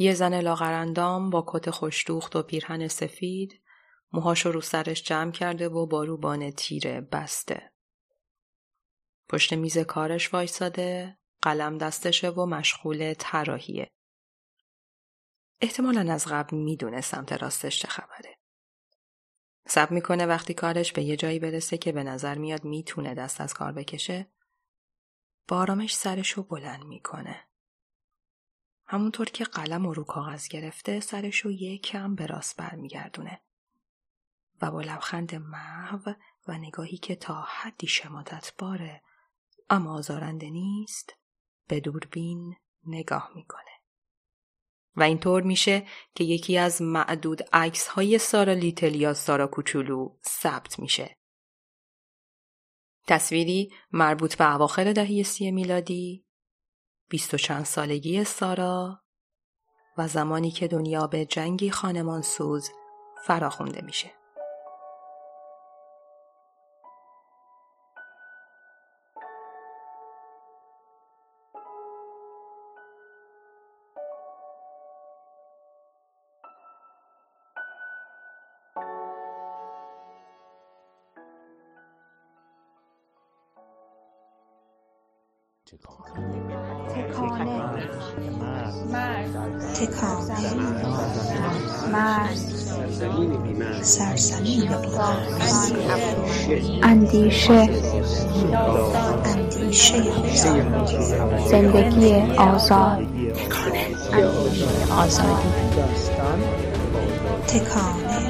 یه زن لاغرندام با کت خوشدوخت و پیرهن سفید موهاشو رو سرش جمع کرده و با روبان تیره بسته. پشت میز کارش وایساده قلم دستشه و مشغول طراحیه. احتمالا از قبل می‌دونه سمت راستش چه خبره. سب می‌کنه وقتی کارش به یه جایی برسه که به نظر میاد می‌تونه دست از کار بکشه با آرامش سرشو بلند می‌کنه. همونطور که قلم و رو کاغذ گرفته سرشو یکم به راست برمیگردونه و با لبخند محو و نگاهی که تا حدی شمادت باره اما آزارنده نیست به دوربین نگاه می‌کنه. و اینطور میشه که یکی از معدود عکس های سارا لیتل یا سارا کوچولو ثبت میشه. تصویری مربوط به اواخر دهه سی میلادی بیست و چند سالگی سارا و زمانی که دنیا به جنگی خانمان سوز فراخونده میشه. تکانه مرد سرزمین اندیشه اندیشه زندگی آزاد آزادی تکانه.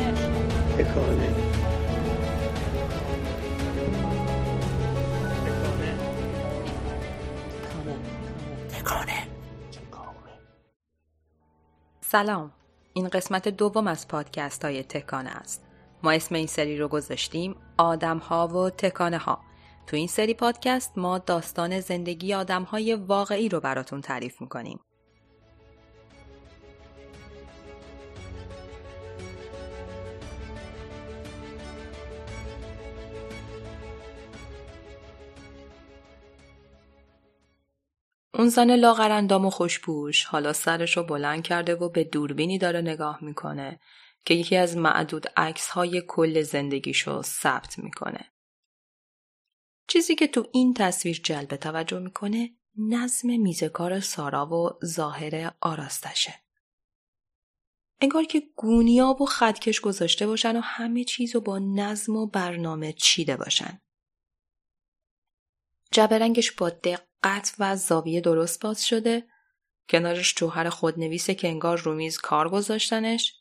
سلام. این قسمت دوم از پادکست های تکانه است. ما اسم این سری رو گذاشتیم آدم ها و تکانه ها تو این سری پادکست ما داستان زندگی آدم های واقعی رو براتون تعریف می‌کنیم. اون زن لاغرندام و خوشبوش حالا سرش رو بلند کرده و به دوربینی داره نگاه می‌کنه که یکی از معدود عکس های کل زندگیشو ثبت می‌کنه. چیزی که تو این تصویر جلب توجه می‌کنه نظم میزکار سارا و ظاهر آراستشه. انگار که گونیاب و خدکش گذاشته باشن و همه چیز رو با نظم و برنامه چیده باشن. جبرنگش با دقت و زاویه درست باز شده. کنارش جوهر خودنویسه که انگار رومیز کار گذاشتنش.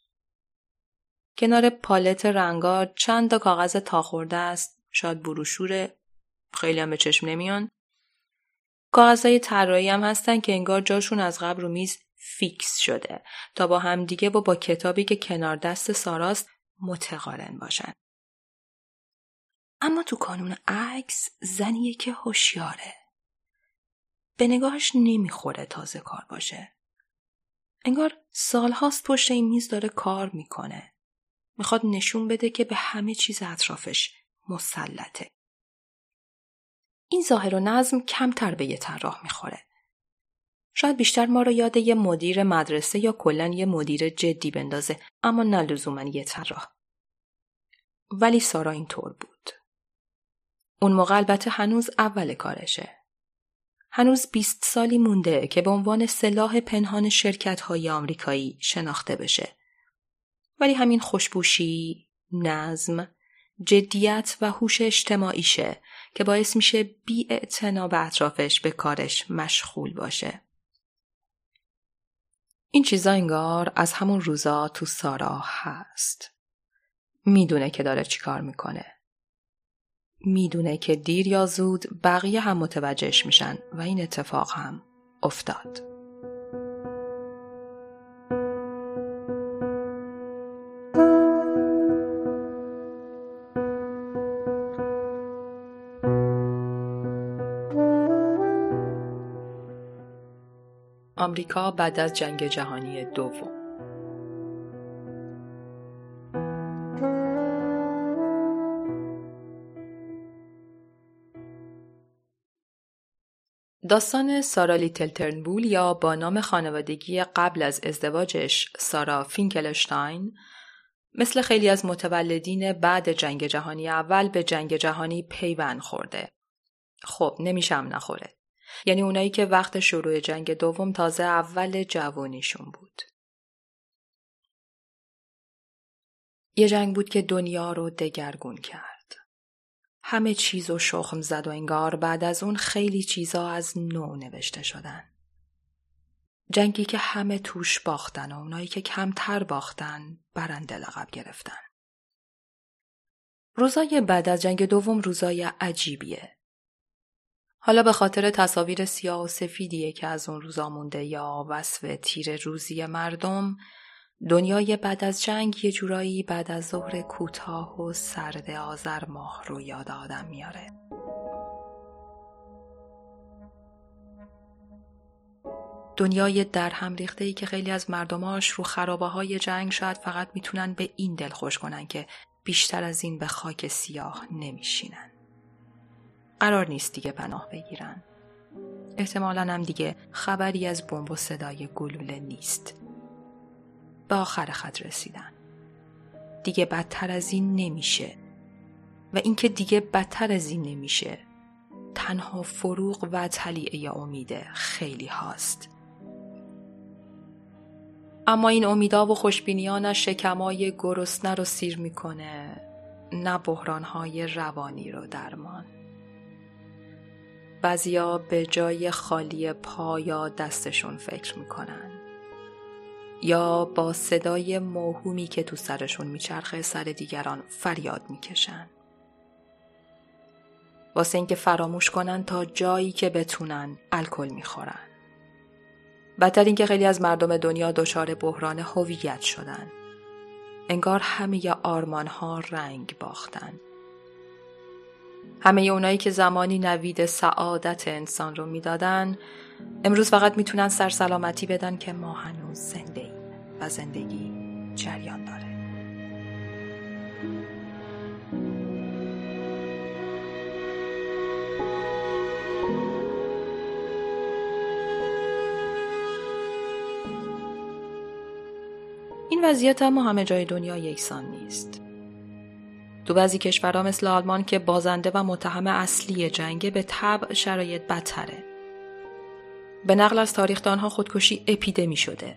کنار پالت رنگا چند تا کاغذ تا خورده است. شاید بروشوره خیلی هم به چشم نمیان. کاغذهای طراحی هم هستن که انگار جاشون از قبل رو میز فیکس شده. تا با همدیگه و با کتابی که کنار دست ساراست متقارن باشن. اما تو کانون عکس زنیه که هوشیاره. به نگاهش نمی‌خوره تازه کار باشه. انگار سالهاست پشت این میز داره کار می‌کنه. می‌خواد نشون بده که به همه چیز اطرافش مسلطه. این ظاهر و نظم کمتر به یه طراح می‌خوره. شاید بیشتر ما رو یاد یه مدیر مدرسه یا کلا یه مدیر جدی بندازه اما نه لزوما یه طراح. ولی سارا اینطور بود. اون موقع البته هنوز اول کارشه. هنوز 20 سالی مونده که به عنوان سلاح پنهان شرکت های آمریکایی شناخته بشه. ولی همین خوشبوشی، نظم، جدیت و هوش اجتماعیشه که باعث میشه بی به اطرافش به کارش مشغول باشه. این چیزا انگار از همون روزا تو سارا هست. می‌دونه که داره چیکار می‌کنه. می‌دونه که دیر یا زود بقیه هم متوجهش میشن و این اتفاق هم افتاد. آمریکا بعد از جنگ جهانی دوم داستان سارا لیتل ترنبول یا با نام خانوادگی قبل از ازدواجش سارا فینکلشتاین مثل خیلی از متولدین بعد جنگ جهانی اول به جنگ جهانی پیوند خورده. خب نمیشم نخوره. یعنی اونایی که وقت شروع جنگ دوم تازه اول جوانیشون بود. یه جنگ بود که دنیا رو دگرگون کرد. همه چیز و شخم زد و انگار بعد از اون خیلی چیزا از نو نوشته شدن. جنگی که همه توش باختن و اونایی که کمتر باختن برنده لقب گرفتن. روزای بعد از جنگ دوم روزای عجیبیه. حالا به خاطر تصاویر سیاه و سفیدیه که از اون روزا مونده یا وصف تیر روزی مردم دنیای بعد از جنگ یه جورایی بعد از ظهر کوتاه و سرد آذر ماه رو یاد آدم میاره. دنیای در هم ریخته ای که خیلی از مردماش رو خرابه های جنگ شاید فقط می‌تونن به این دل خوش کنن که بیشتر از این به خاک سیاه نمیشینن. قرار نیست دیگه پناه بگیرن. احتمالا هم دیگه خبری از بمب و صدای گلوله نیست. به آخر خط رسیدن. دیگه بدتر از این نمیشه. و اینکه دیگه بدتر از این نمیشه. تنها فروغ و طلیعه امیده خیلی هاست. اما این امیدا و خوشبینیان نه شکمای گرسنه رو سیر می‌کنه نه بحرانهای روانی رو درمان بعضیا به جای خالی پا یا دستشون فکر می‌کنن یا با صدای موهومی که تو سرشون میچرخه سر دیگران فریاد می‌کشن واسه اینکه فراموش کنن تا جایی که بتونن الکل می‌خورن بدتر اینکه خیلی از مردم دنیا دچار بحران هویت شدن. انگار همه آرمان ها رنگ باختن. همه اونایی که زمانی نوید سعادت انسان رو می‌دادن امروز فقط می‌تونن سرسلامتی بدن که ما هنوز زنده ایم و زندگی جریان داره. این وضعیت اما همه جای دنیا یکسان نیست. تو بعضی کشورها مثل آلمان که بازنده و متهم اصلی جنگ به طبع شرایط بدتره. به نقل از تاریخدانها خودکشی اپیدمی شده.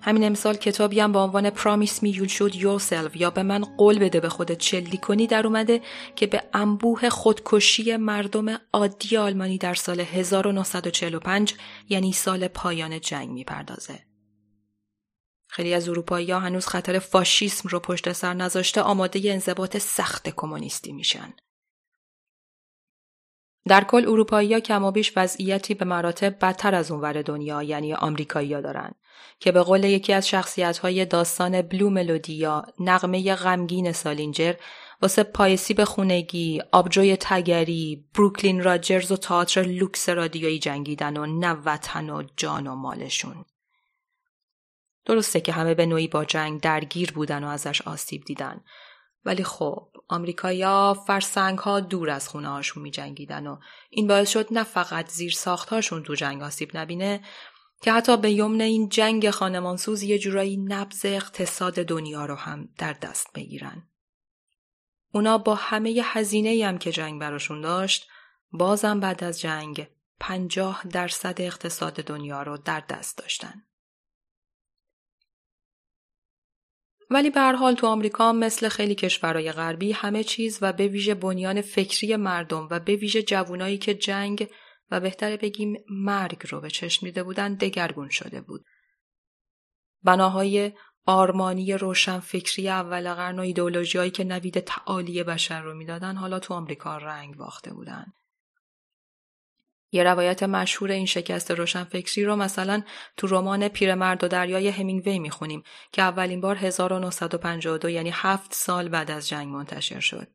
همین امسال کتابی هم با عنوان پرامیس می یول شود یورسلف یا به من قول بده به خودت چلی کنی در اومده که به انبوه خودکشی مردم عادی آلمانی در سال 1945 یعنی سال پایان جنگ می‌پردازه. خیلی از اروپایی ها هنوز خطر فاشیسم رو پشت سر نذاشته آماده انضباط سخت کمونیستی میشن. در کل اروپایی ها کمابیش وضعیتی به مراتب بدتر از اونور دنیا یعنی آمریکایی ها دارن که به قول یکی از شخصیت های داستان بلو ملودی یا نغمه غمگین سالینجر واسه به خونگی، آبجوی تگری، بروکلین راجرز و تئاتر لوکس رادیویی جنگیدن و نه وطن و جان و مالشون. درسته که همه به نوعی با جنگ درگیر بودن و ازش آسیب دیدن ولی خب آمریکایا فرسنگ ها دور از خونه هاشون می جنگیدن و این باعث شد نه فقط زیر ساختهاشون تو جنگ آسیب نبینه که حتی به یمن این جنگ خانمانسوز یه جورایی نبز اقتصاد دنیا رو هم در دست بگیرن. اونا با همه هزینه هم که جنگ براشون داشت بازم بعد از جنگ پنجاه درصد اقتصاد دنیا رو در دست داشتن. ولی به هر حال تو آمریکا مثل خیلی کشورهای غربی همه چیز و به ویژه بنیان فکری مردم و به ویژه جوانایی که جنگ و بهتر بگیم مرگ رو به چشم میده بودن دگرگون شده بود. بناهای آرمانی روشن فکری اول قرن و ایدولوژیایی که نوید تعالی بشر رو می‌دادن حالا تو آمریکا رنگ باخته بودن. یه روایت مشهور این شکست روشنفکری رو مثلا تو رمان پیرمرد و دریای همینگوی می‌خونیم که اولین بار 1952 یعنی هفت سال بعد از جنگ منتشر شد.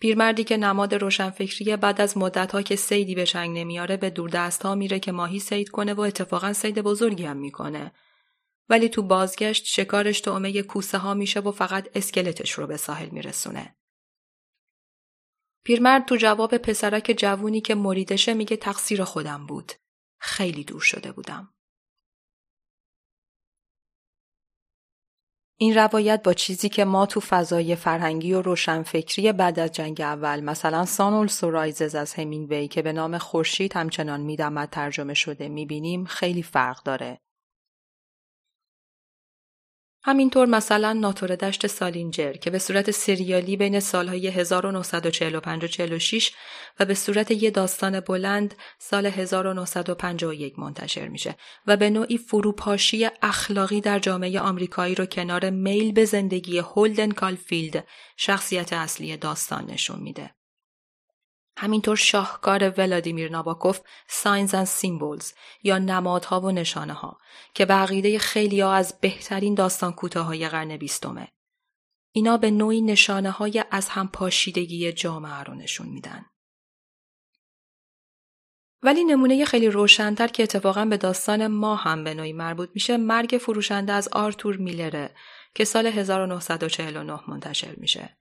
پیرمردی که نماد روشنفکری بعد از مدتها که سیدی به چنگ نمیاره به دور دست ها میره که ماهی سید کنه و اتفاقا سید بزرگی هم می‌کنه. ولی تو بازگشت شکارش تومه کوسه ها میشه و فقط اسکلتش رو به ساحل میرسونه. پیرمرد تو جواب پسرک جوونی که مریدشه میگه تقصیر خودم بود. خیلی دور شده بودم. این روایت با چیزی که ما تو فضای فرهنگی و روشنفکری بعد از جنگ اول مثلا سانول سورایزز از همینگوی که به نام خورشید همچنان میدمد ترجمه شده می‌بینیم خیلی فرق داره. همینطور مثلا ناتور دشت سالینجر که به صورت سریالی بین سالهای 1945 و 46 و به صورت یه داستان بلند سال 1951 منتشر میشه و به نوعی فروپاشی اخلاقی در جامعه آمریکایی رو کنار میل به زندگی هولدن کالفیلد شخصیت اصلی داستان نشون میده. همینطور شاهکار ولادیمیر ناباکوف Signs and Symbols یا نمادها و نشانه ها که به عقیده خیلی ها از بهترین داستان کوتاهای قرن بیستمه. اینا به نوعی نشانه های از هم پاشیدگی جامعه رو نشون میدن. ولی نمونه خیلی روشنتر که اتفاقا به داستان ما هم به نوعی مربوط میشه مرگ فروشنده از آرتور میلره که سال 1949 منتشر میشه.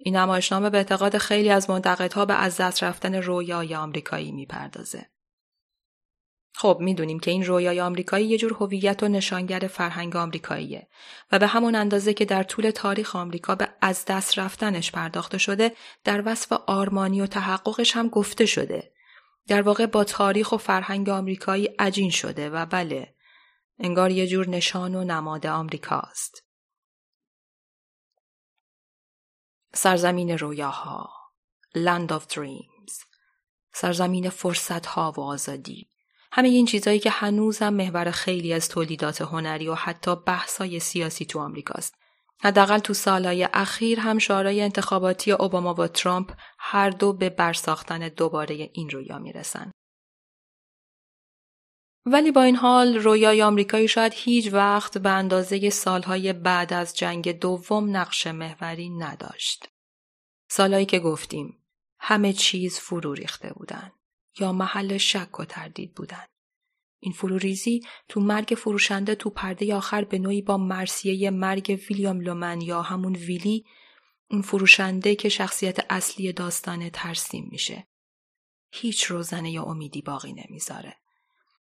این نمایشنامه به اعتقاد خیلی از منتقدها به از دست رفتن رویای آمریکایی می‌پردازه. خب می‌دونیم که این رویای آمریکایی یه جور هویت و نشانگر فرهنگ آمریکاییه و به همون اندازه که در طول تاریخ آمریکا به از دست رفتنش پرداخته شده در وصف آرمانی و تحققش هم گفته شده. در واقع با تاریخ و فرهنگ آمریکایی عجین شده و بله انگار یه جور نشان و نماد آمریکاست. سرزمین رویاها Land of Dreams سرزمین فرصتها و آزادی همه این چیزهایی که هنوزم محور خیلی از تولیدات هنری و حتی بحثای سیاسی تو آمریکاست حداقل تو سالهای اخیر هم شعارهای انتخاباتی اوباما و ترامپ هر دو به برساختن دوباره این رویا می‌رسن. ولی با این حال رویای آمریکایی شاید هیچ وقت به اندازه سالهای بعد از جنگ دوم نقش محوری نداشت. سالهایی که گفتیم همه چیز فرو ریخته بودن یا محل شک و تردید بودن. این فروریزی تو مرگ فروشنده تو پرده آخر به نوعی با مرسیه مرگ ویلیام لومن یا همون ویلی اون فروشنده که شخصیت اصلی داستانه ترسیم میشه. هیچ روزنه یا امیدی باقی نمی‌ذاره.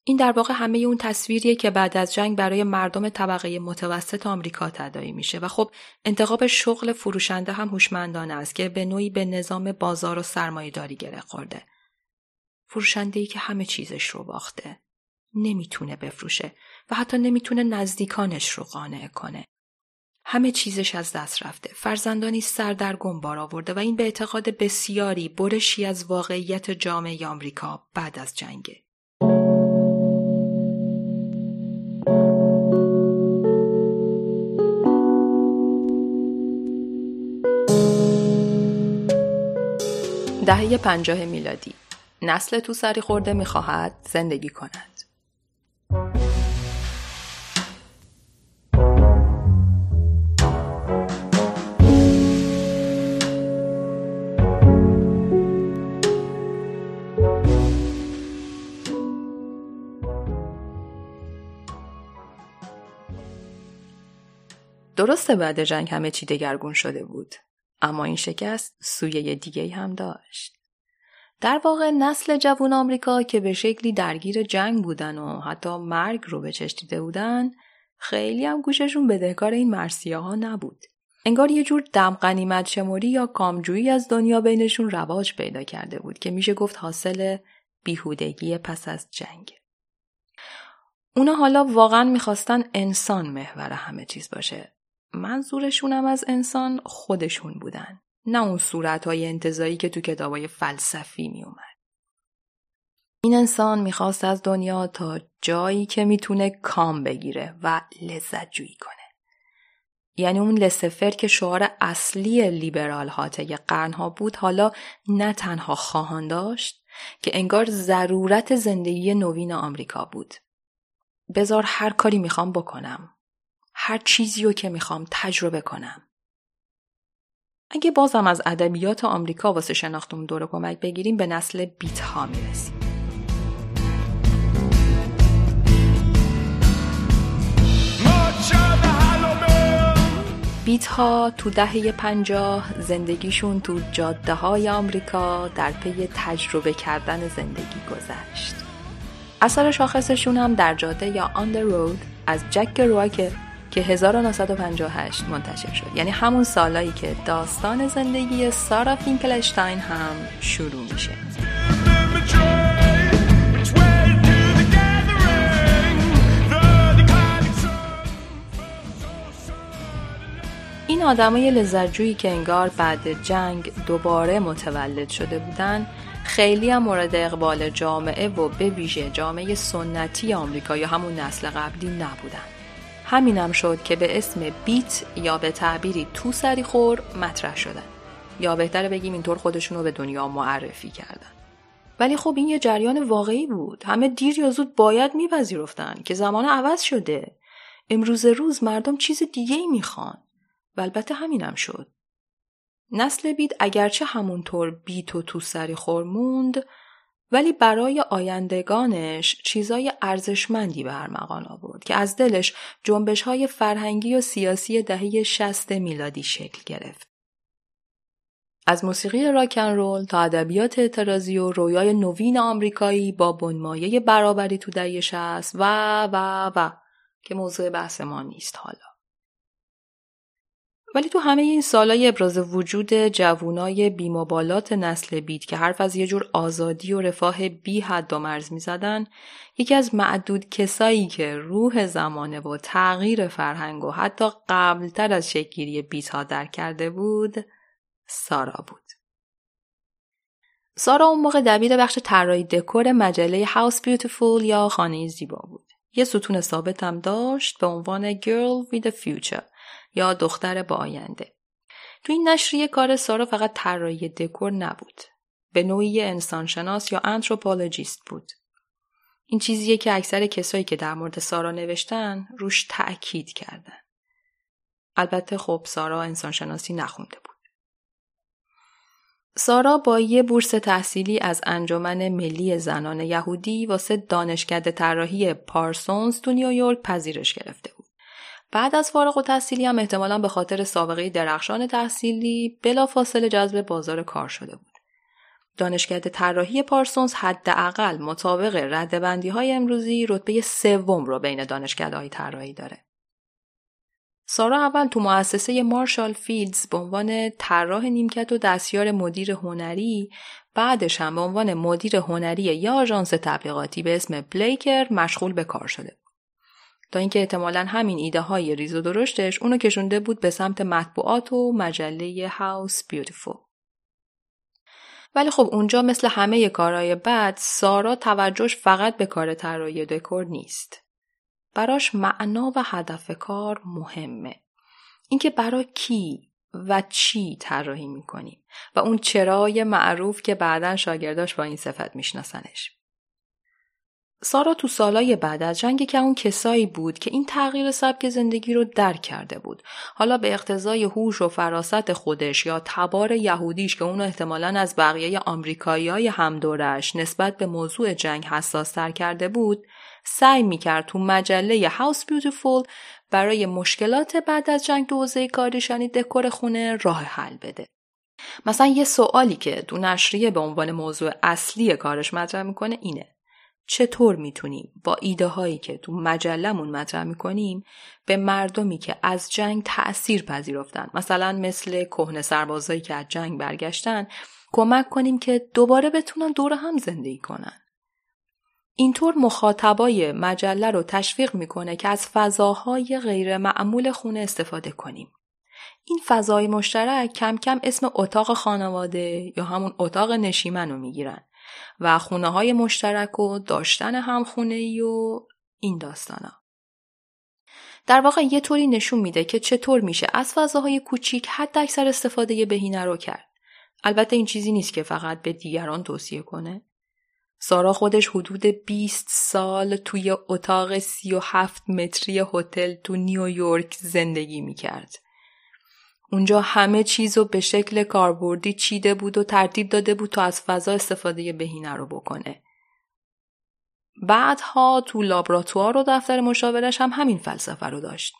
این در واقع همه اون تصویریه که بعد از جنگ برای مردم طبقه متوسط آمریکا تداعی میشه و خب انتخاب شغل فروشنده هم هوشمندانه است که به نوعی به نظام بازار و سرمایه داری گره خورده. فروشنده که همه چیزش رو باخته. نمی‌تونه بفروشه و حتی نمی‌تونه نزدیکانش رو قانع کنه. همه چیزش از دست رفته. فرزندانی سردرگم بار آورده و این به اعتقاد بسیاری برشی از واقعیت جامعه آمریکا بعد از جنگه. دهه پنجاه میلادی نسل تو سری خورده می‌خواهد زندگی کند. درسته بعد جنگ همه چی دگرگون شده بود اما این شکست سویه دیگه هم داشت. در واقع نسل جوان آمریکا که به شکلی درگیر جنگ بودن و حتی مرگ رو به چشم دیده بودن خیلی هم گوششون بدهکار این مرسیه ها نبود. انگار یه جور دم قنیمت شموری یا کامجویی از دنیا بینشون رواج پیدا کرده بود که میشه گفت حاصل بیهودگی پس از جنگ. اونا حالا واقعا می‌خواستن انسان محور همه چیز باشه منظورشونم از انسان خودشون بودن نه اون صورتهای انتظایی که تو کتابای فلسفی می اومد. این انسان می‌خواست از دنیا تا جایی که می‌تونه کام بگیره و لذت جویی کنه. یعنی اون لسفر که شعار اصلی لیبرال ها طی قرنها بود حالا نه تنها خواهان داشت که انگار ضرورت زندگی نوین آمریکا بود. بزار هر کاری می‌خوام بکنم. هر چیزی رو که می‌خوام تجربه کنم. اگه بازم از ادبیات آمریکا واسه شناختون دور کمک بگیریم به نسل بیت ها می‌رسیم. بیت ها تو دهه پنجاه زندگیشون تو جاده های آمریکا در پی تجربه کردن زندگی گذشت. اثر شاخصشون هم در جاده یا آن رود از جک رواکه که 1958 منتشر شد. یعنی همون سالایی که داستان زندگی سارا فینکلشتاین هم شروع میشه. این آدمای لذتجویی که انگار بعد جنگ دوباره متولد شده بودن خیلی هم مورد اقبال جامعه و به ویژه جامعه سنتی آمریکا یا همون نسل قبلی نبودن. همینم شد که به اسم بیت یا به تعبیری تو سری خور مطرح شدن. یا بهتره بگیم اینطور خودشون رو به دنیا معرفی کردن. ولی خب این یه جریان واقعی بود. همه دیر یا زود باید میپذیرفتن که زمان عوض شده. امروز روز مردم چیز دیگه ای می‌خوان. و البته همینم شد. نسل بیت اگرچه همونطور بیت و تو سری خور موند ولی برای آیندگانش چیزای ارزشمندی به ارمغان آورد که از دلش جنبش های فرهنگی و سیاسی دهه شست میلادی شکل گرفت. از موسیقی راکن رول تا ادبیات اعتراضی و رویای نوین آمریکایی با بنمایه برابری تو دهه شست و و و که موضوع بحث ما نیست حالا. ولی تو همه این سالای ابراز وجود جوونای بیمبالات نسل بیت که حرف از یه جور آزادی و رفاه بی حد و مرز می زدن، یکی از معدود کسایی که روح زمانه و تغییر فرهنگ و حتی قبلتر از شکگیری بیت ها در کرده بود، سارا بود. سارا اون موقع دبیر بخش طراحی دکور مجله هاوس بیوتیفول یا خانه زیبا بود. یه ستون ثابتم داشت به عنوان Girl with a Future یا دختر با آینده. تو این نشریه کار سارا فقط طراحی دکور نبود. به نوعی انسانشناس یا anthropologist بود. این چیزیه که اکثر کسایی که در مورد سارا نوشتن روش تأکید کردن. البته خب سارا انسانشناسی نخونده بود. سارا با یه بورس تحصیلی از انجمن ملی زنان یهودی واسه دانشکده طراحی پارسونز تو نیویورک پذیرش گرفته. بعد از فارغ‌التحصیلی هم احتمالا به خاطر سابقه درخشان تحصیلی بلافاصله جذب بازار کار شده بود. دانشکده طراحی پارسونز حداقل مطابق رده‌بندی های امروزی رتبه سوم رو بین دانشکده های طراحی داره. سارا اول تو مؤسسه مارشال فیلدز به عنوان طراح نیمکت و دستیار مدیر هنری بعدش هم به عنوان مدیر هنری یه آژانس تبلیغاتی به اسم بلیکر مشغول به کار شده تا اینکه احتمالا همین ایده های ریز و درشتش اونو کشونده بود به سمت مطبوعات و مجله هاوس بیوتیفول. ولی خب اونجا مثل همه کارهای بعد سارا توجهش فقط به کار طراحی دکور نیست. براش معنا و هدف کار مهمه. اینکه برای کی و چی طراحی می‌کنیم و اون چرای معروف که بعدا شاگرداش با این صفت میشناسنش. سارا تو سالای بعد از جنگ که اون کسایی بود که این تغییر سبک زندگی رو درک کرده بود. حالا به اقتضای هوش و فراست خودش یا تبار یهودیش که اونو احتمالا از بقیه آمریکایی های همدورش نسبت به موضوع جنگ حساس تر کرده بود، سعی می‌کرد تو مجله هاوس بیوتیفول برای مشکلات بعد از جنگ تو حوزه کاریشانی دکور خونه راه حل بده. مثلا یه سوالی که تو نشریه به عنوان موضوع اصلی کارش مطرح می‌کنه اینه. چطور می‌تونیم با ایده هایی که تو مجلمون مطرح می‌کنیم به مردمی که از جنگ تأثیر پذیرفتن مثلا مثل کهنه سربازایی که از جنگ برگشتن کمک کنیم که دوباره بتونن دور هم زندگی کنن؟ اینطور مخاطبای مجله رو تشویق می‌کنه که از فضاهای غیر معمول خونه استفاده کنیم. این فضای مشترک کم کم اسم اتاق خانواده یا همون اتاق نشیمن رو می‌گیرن. و خونه های مشترک و داشتن همخونه ای و این ها. در واقع یه طوری نشون میده که چطور میشه از فضاهای کوچیک حد اکثر استفاده بهینه رو کرد. البته این چیزی نیست که فقط به دیگران توصیه کنه. سارا خودش حدود 20 سال توی اتاق 37 متری هتل تو نیویورک زندگی می‌کرد. اونجا همه چیز رو به شکل کاربردی چیده بود و ترتیب داده بود تا از فضا استفاده بهینه رو بکنه. بعدها تو لابراتوار و دفتر مشاورش هم همین فلسفه رو داشت.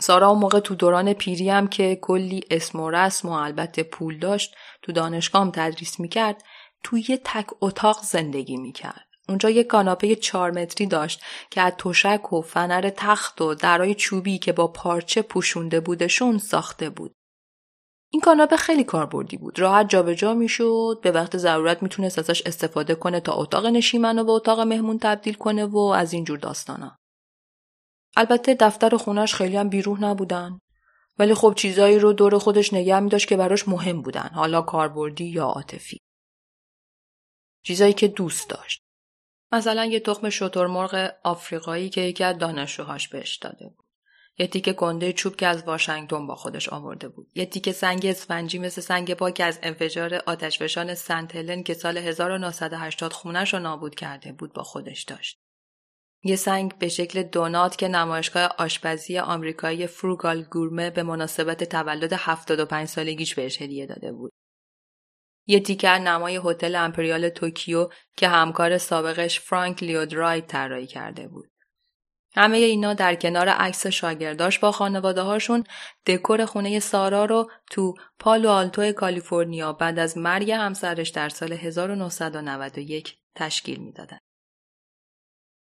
سارا اون موقع تو دوران پیری هم که کلی اسم و رسم و البته پول داشت تو دانشگاه تدریس می‌کرد توی یه تک اتاق زندگی می‌کرد. اونجا یه کاناپه چهار متری داشت که از تشک و فنر تخت و درای چوبی که با پارچه پوشونده بودشون ساخته بود. این کاناپه خیلی کاربردی بود. راحت جابجا می‌شد، به وقت ضرورت می‌تونست ازش استفاده کنه تا اتاق نشیمن و به اتاق مهمون تبدیل کنه و از اینجور داستانا. البته دفتر خونش خیلی هم بیروح نبودن. ولی خب چیزایی رو دور خودش نگه می داشت که براش مهم بودن. حالا کاربردی یا عاطفی. چیزایی که دوست داشت. مثلا یه تخم شترمرغ آفریقایی که یکی از دانشجوهاش بهش داده بود. یه تیکه گنده چوب که از واشنگتن با خودش آورده بود. یه تیکه سنگ اسفنجی مثل سنگ پاک از انفجار آتشفشان سنت هلن که سال 1980 خونش رو نابود کرده بود با خودش داشت. یه سنگ به شکل دونات که نمایشگاه آشپزی آمریکایی Frugal Gourmet به مناسبت تولد 75 سالگیش بهش هدیه داده بود. یه تیکه نمای هتل امپریال توکیو که همکار سابقش فرانک لوید رایت طراحی کرده بود. همه اینا در کنار عکس شاگرداش با خانواده هاشون دکور خونه سارا رو تو پالو آلتو کالیفرنیا بعد از مرگ همسرش در سال 1991 تشکیل می‌دادن.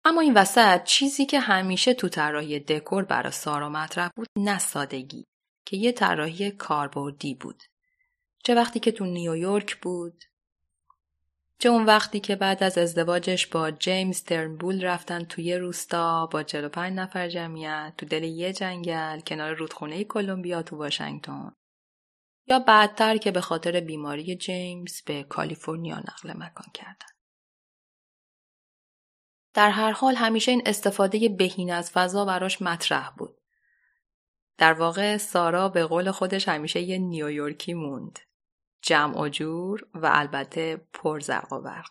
اما این وسط چیزی که همیشه تو طراحی دکور برای سارا مطرح بود نه سادگی که یه طراحی کاربردی بود. چه وقتی که تو نیویورک بود چه اون وقتی که بعد از ازدواجش با جیمز ترنبول رفتن توی روستا با 45 نفر جمعیت تو دل یه جنگل کنار رودخونه کلمبیا تو واشنگتن یا بعدتر که به خاطر بیماری جیمز به کالیفرنیا نقل مکان کردن. در هر حال همیشه این استفاده بهین از فضا براش مطرح بود. در واقع سارا به قول خودش همیشه یه نیویورکی موند. جمع و جور و البته پر زرق و برق.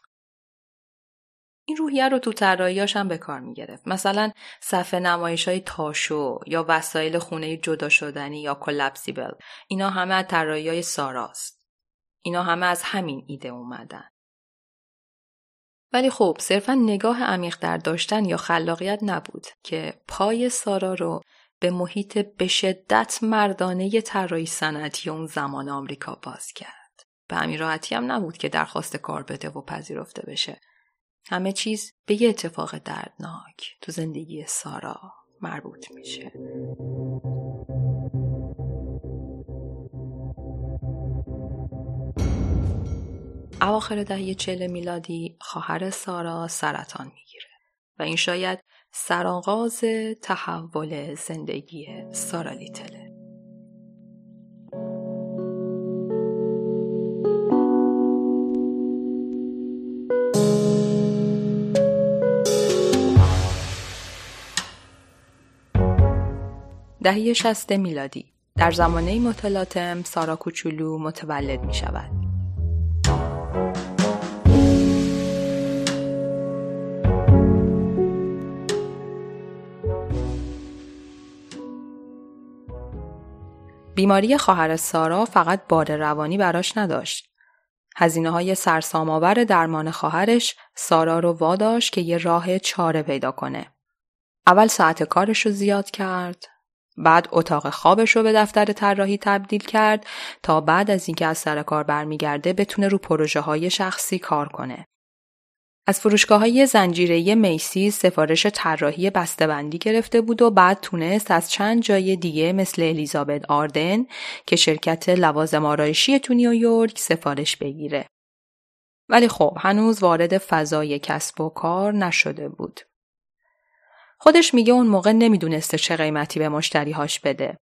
این روحیه رو تو طراحیاش هم به کار می‌گرفت. مثلا صفحه نمایش های تاشو یا وسایل خونه جدا شدنی یا کلپسیبل. اینا همه از طراحی های ساراست. اینا همه از همین ایده اومدن. ولی خب صرفا نگاه عمیق در داشتن یا خلاقیت نبود که پای سارا رو به محیط به شدت مردانه طراحی صنعتی اون زمان آمریکا باز کرد. به همین راحتی هم نبود که درخواست کار بده و پذیرفته بشه. همه چیز به یه اتفاق دردناک تو زندگی سارا مربوط میشه. اواخر دهه چل میلادی خواهر سارا سرطان می‌گیره و این شاید سرآغاز تحول زندگی سارا لیتله. دهه شست میلادی در زمانه متلاطم سارا کوچولو متولد می شود. بیماری خواهر سارا فقط بار روانی براش نداشت. هزینه های سرسام‌آور درمان خواهرش سارا رو واداشت که یه راه چاره پیدا کنه. اول ساعت کارش رو زیاد کرد، بعد اتاق خوابش رو به دفتر طراحی تبدیل کرد تا بعد از اینکه از سر کار برمیگرده بتونه رو پروژه های شخصی کار کنه. از فروشگاه های زنجیره میسی سفارش طراحی بسته‌بندی گرفته بود و بعد تونست از چند جای دیگه مثل الیزابت آردن که شرکت لوازم آرایشی تو نیویورک سفارش بگیره. ولی خب هنوز وارد فضای کسب و کار نشده بود. خودش میگه اون موقع نمی‌دونسته چه قیمتی به مشتریهاش بده.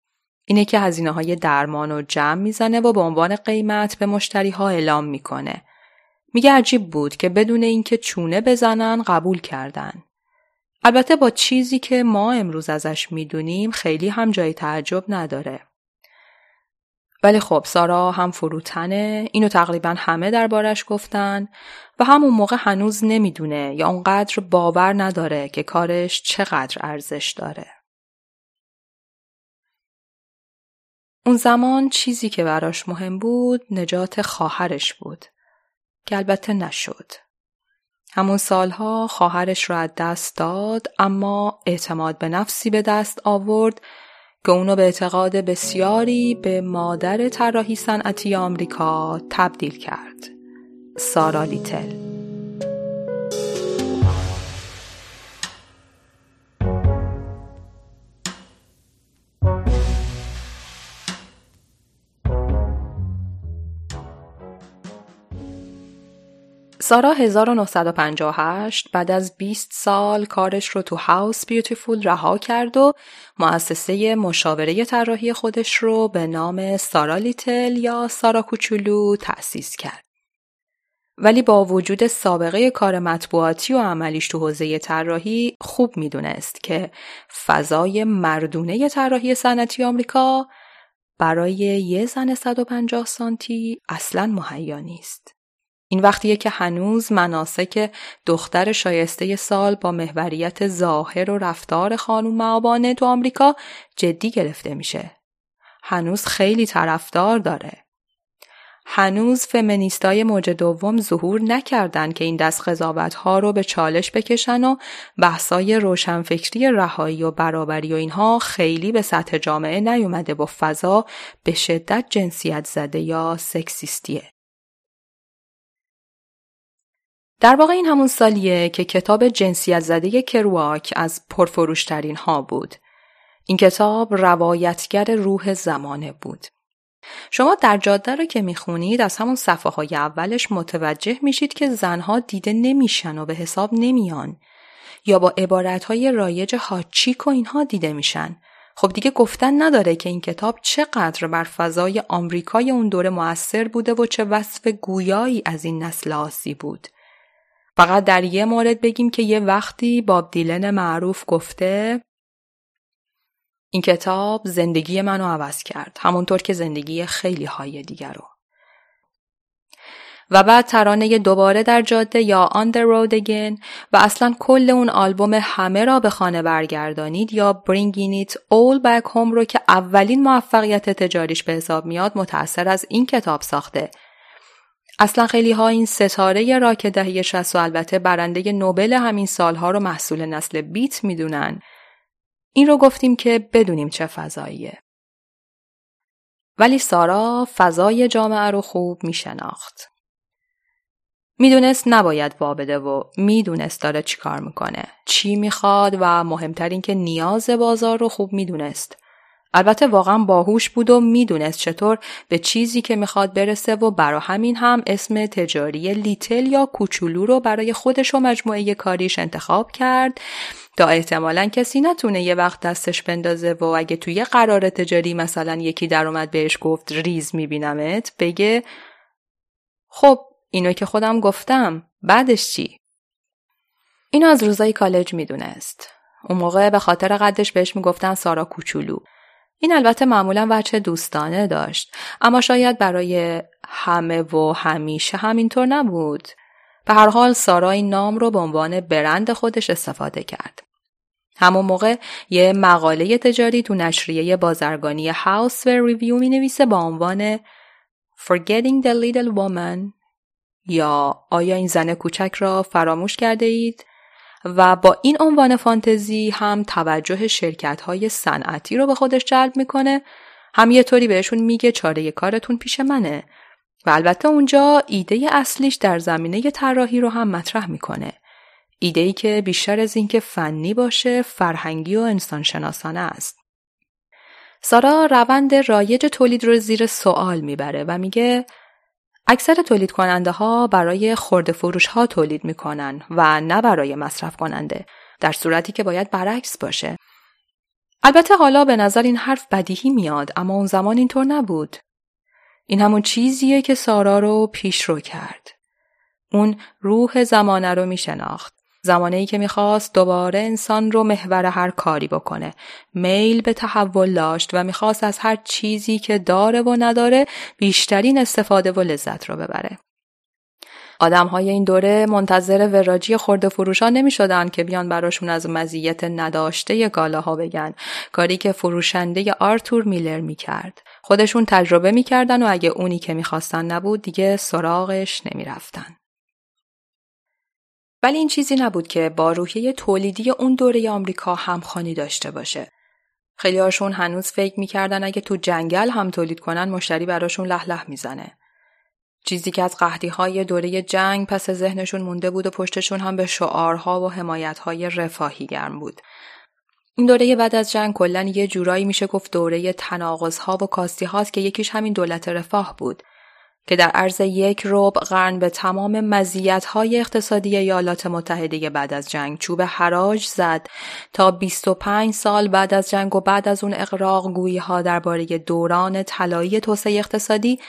اینه که هزینه های درمان و جمع می‌زنه و به عنوان قیمت به مشتری ها اعلام می‌کنه. میگه عجیب بود که بدون اینکه چونه بزنن قبول کردن. البته با چیزی که ما امروز ازش می‌دونیم خیلی هم جای تعجب نداره. ولی خب سارا هم فروتنه اینو تقریبا همه دربارش گفتن و همون موقع هنوز نمی‌دونه یا اونقدر باور نداره که کارش چقدر ارزش داره. اون زمان چیزی که براش مهم بود نجات خواهرش بود که البته نشد. همون سالها خواهرش رو از دست داد اما اعتماد به نفسی به دست آورد که اونو به اعتقاد بسیاری به مادر طراحی صنعتی آمریکا تبدیل کرد. سارا لیتل سارا 1958 بعد از 20 سال کارش رو تو هاوس بیوتیفول رها کرد و مؤسسه مشاوره طراحی خودش رو به نام سارا لیتل یا سارا کوچولو تأسیس کرد. ولی با وجود سابقه کار مطبوعاتی و عملیش تو حوزه طراحی خوب می‌دونست که فضای مردونه طراحی صنعتی آمریکا برای یه زن 150 سانتی اصلا مهیا نیست. این وقتیه که هنوز مناسک دختر شایسته سال با محوریت ظاهر و رفتار خانوم معابانه تو آمریکا جدی گرفته میشه. هنوز خیلی طرفدار داره. هنوز فمینیستای موج دوم ظهور نکردن که این دست قضاوت ها رو به چالش بکشن و بحثای روشنفکری رهایی و برابری و اینها خیلی به سطح جامعه نیومده با فضا به شدت جنسیت زده یا سکسیستیه. در واقع این همون سالیه که کتاب جنسیت زده کرواک از پرفروشترین ها بود. این کتاب روایتگر روح زمانه بود. شما در جاده رو که می‌خونید از همون صفحه های اولش متوجه میشید که زنها دیده نمیشن و به حساب نمیان یا با عبارت های رایج هاچیک و اینها دیده میشن. خب دیگه گفتن نداره که این کتاب چقدر بر فضای آمریکای اون دوره موثر بوده و چه وصف گویایی از این نسل آسی بود. فقط در یه مورد بگیم که یه وقتی باب دیلن معروف گفته این کتاب زندگی منو عوض کرد. همونطور که زندگی خیلی های دیگر رو. و بعد ترانه دوباره در جاده یا On the Road Again و اصلا کل اون آلبوم همه را به خانه برگردانید یا Bringing It All Back Home رو که اولین موفقیت تجاریش به حساب میاد متأثر از این کتاب ساخته. اصلا خیلی ها این ستاره راک دهه 60 و البته برنده نوبل همین سالها رو محصول نسل بیت می‌دونن. این رو گفتیم که بدونیم چه فضاییه. ولی سارا فضای جامعه رو خوب میشناخت. می‌دونست نباید وابده و می‌دونست داره چی کار می‌کنه. چی می‌خواد و مهمتر این که نیاز بازار رو خوب می‌دونست. البته واقعا باهوش بود و می‌دونست چطور به چیزی که می‌خواد برسه و برا همین هم اسم تجاری لیتل یا کوچولو رو برای خودش و مجموعه کاریش انتخاب کرد تا احتمالا کسی نتونه یه وقت دستش بندازه و اگه توی قرار تجاری مثلا یکی در اومد بهش گفت ریز میبینمت بگه خب اینو که خودم گفتم بعدش چی؟ اینو از روزای کالج می‌دونست. اون موقع به خاطر قدش بهش می‌گفتن سارا کوچولو. این البته معمولا وچه دوستانه داشت اما شاید برای همه و همیشه همینطور نبود. به هر حال سارا این نام رو به عنوان برند خودش استفاده کرد. همون موقع یه مقاله تجاری تو نشریه بازرگانی هاوس و ریویو می نویسه با عنوان Forgetting the Little Woman یا آیا این زن کوچک را فراموش کرده اید؟ و با این عنوان فانتزی هم توجه شرکت های صنعتی رو به خودش جلب می‌کنه. هم یه طوری بهشون میگه چاره کارتون پیش منه. و البته اونجا ایده اصلیش در زمینه طراحی رو هم مطرح می‌کنه. ایده ای که بیشتر از اینکه فنی باشه فرهنگی و انسان شناسانه است. سارا روند رایج تولید رو زیر سوال می‌بره و میگه اکثر تولید کننده ها برای خورده فروش ها تولید می‌کنن و نه برای مصرف کننده در صورتی که باید برعکس باشه. البته حالا به نظر این حرف بدیهی میاد اما اون زمان اینطور نبود. این همون چیزیه که سارا رو پیش رو کرد. اون روح زمانه رو می شناخت. زمانه ای که می‌خواست دوباره انسان رو محور هر کاری بکنه. میل به تحول داشت و می‌خواست از هر چیزی که داره و نداره بیشترین استفاده و لذت رو ببره. آدم های این دوره منتظر وراجی خورده فروشان نمی شدن که بیان براشون از مزیت نداشته گالاها بگن کاری که فروشنده آرتور میلر می کرد. خودشون تجربه می‌کردن و اگه اونی که می‌خواستن نبود دیگه سراغش نمی رفتن. ولی این چیزی نبود که با روحیه تولیدی اون دوره آمریکا همخوانی داشته باشه. خیلی هاشون هنوز فکر می‌کردن اگه تو جنگل هم تولید کنن مشتری براشون لح می‌زنه. چیزی که از قهدی های دوره جنگ پس ذهنشون مونده بود و پشتشون هم به شعارها و حمایتهای رفاهی گرم بود. این دوره بعد از جنگ کلا یه جورایی میشه گفت دوره تناقض و کاستی هاست که یکیش همین دولت رفاه بود که در عرض یک ربع قرن به تمام مزیت های اقتصادی ایالات متحده بعد از جنگ چوب حراج زد تا 25 سال بعد از جنگ و بعد از اون اقراق گویی ها درباره دوران طلایی توسعه اقتصادی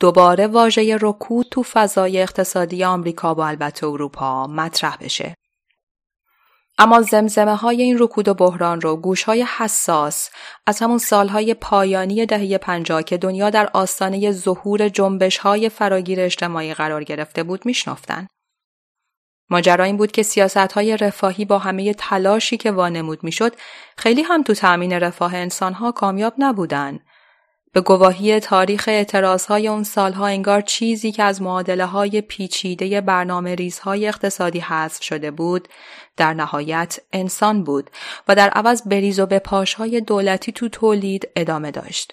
دوباره واژه رکود تو فضای اقتصادی آمریکا و البته اروپا مطرح بشه. اما زمزمه های این رکود و بحران رو گوش های حساس از همون سالهای پایانی دهه پنجاه که دنیا در آستانه ظهور جنبش های فراگیر اجتماعی قرار گرفته بود میشنفتن. ماجرا این بود که سیاست های رفاهی با همه تلاشی که وانمود می‌شد خیلی هم تو تأمین رفاه انسانها کامیاب نبودن به گواهی تاریخ اعتراض های اون سالها انگار چیزی که از معادله های پیچیده برنامه ریزهای اقتصادی حذف شده بود در نهایت انسان بود و در عوض بریز و به پاش های دولتی تو تولید ادامه داشت.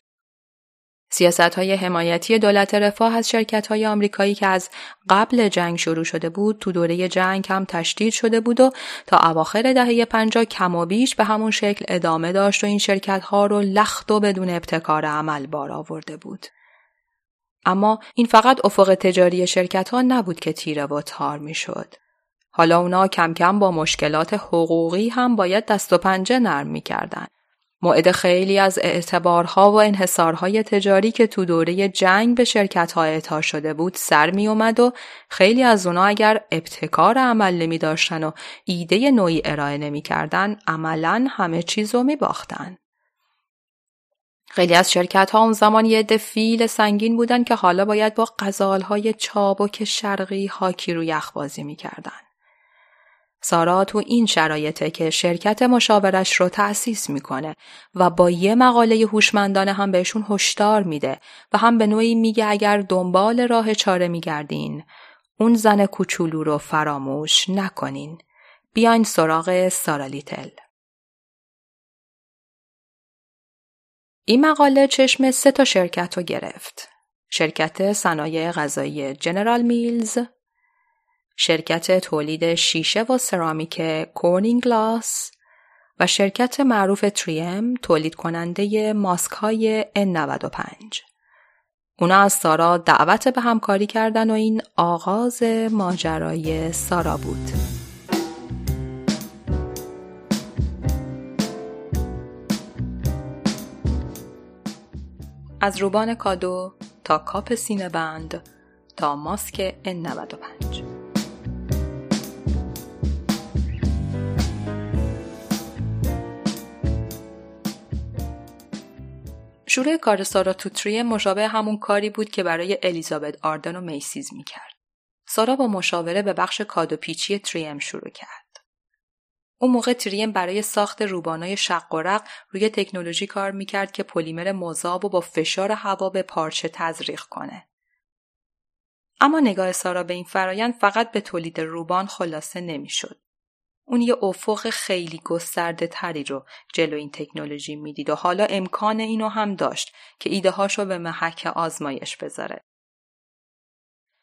سیاست های حمایتی دولت رفاه از شرکت های آمریکایی که از قبل جنگ شروع شده بود تو دوره جنگ هم تشدید شده بود و تا اواخر دهه پنجاه کم و بیش به همون شکل ادامه داشت و این شرکت ها رو لخت و بدون ابتکار عمل بار آورده بود. اما این فقط افق تجاری شرکت ها نبود که تیره و تار می شد. حالا اونا کم کم با مشکلات حقوقی هم باید دست و پنجه نرم می کردن. موعد خیلی از اعتبارها و انحصارهای تجاری که تو دوره جنگ به شرکت ها اعطا شده بود سر می اومد و خیلی از اونا اگر ابتکار عمل نمی داشتن و ایده نوعی ارائه نمی کردن عملا همه چیز رو می باختن. خیلی از شرکت ها اون زمان یه عده فیل سنگین بودن که حالا باید با قزال های چابک شرقی هاکی رو یخ بازی می کردن. سارا تو این شرایطه که شرکت مشاورش رو تأسیس می‌کنه و با یه مقاله هوشمندانه هم بهشون هشدار میده و هم به نوعی میگه اگر دنبال راه چاره میگردین اون زن کوچولو رو فراموش نکنین. بیاین سراغ سارا لیتل. این مقاله چشم سه تا شرکت رو گرفت. شرکت صنایع غذایی جنرال میلز، شرکت تولید شیشه و سرامیک کورنینگ گلاس و شرکت معروف تریم تولید کننده ماسک های N95. اونا از سارا دعوت به همکاری کردن و این آغاز ماجرای سارا بود. از روبان کادو تا کاپ سینه بند تا ماسک N95 شروع کار سارا توتری مشابه همون کاری بود که برای الیزابت آردن و میسیز می‌کرد. سارا با مشاوره به بخش کادو پیچی تریم شروع کرد. اون موقع تریم برای ساخت روبانای شق و رق روی تکنولوژی کار می‌کرد که پلیمر مذاب و با فشار هوا به پارچه تزریق کنه. اما نگاه سارا به این فرایند فقط به تولید روبان خلاصه نمی‌شد. اون یه افق خیلی گسترده تری رو جلو این تکنولوژی می‌دید و حالا امکان اینو هم داشت که ایده هاشو به محک آزمایش بذاره.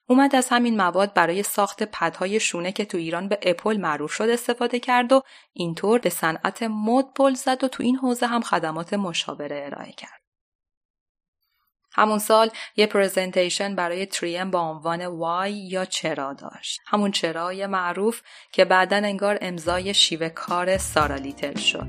اومد از همین مواد برای ساخت پدهای شونه که تو ایران به اپل معروف شد استفاده کرد و اینطور به صنعت مد پل زد و تو این حوزه هم خدمات مشاوره ارائه کرد. همون سال یه presentation برای 3M با عنوان Why یا چرا داشت. همون چرای معروف که بعدا انگار امضای شیوه کار سارا لیتل شد.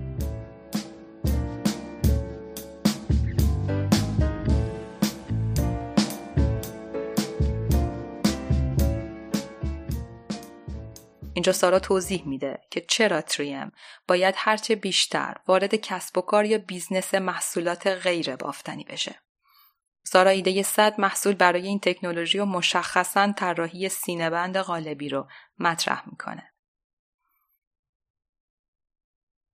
اینجا سارا توضیح میده که چرا 3M باید هرچه بیشتر وارد کسب و کار یا business محصولات غیر بافتنی بشه. سارا ایده صد محصول برای این تکنولوژی و مشخصا طراحی سینهبند قالبی رو مطرح می‌کنه.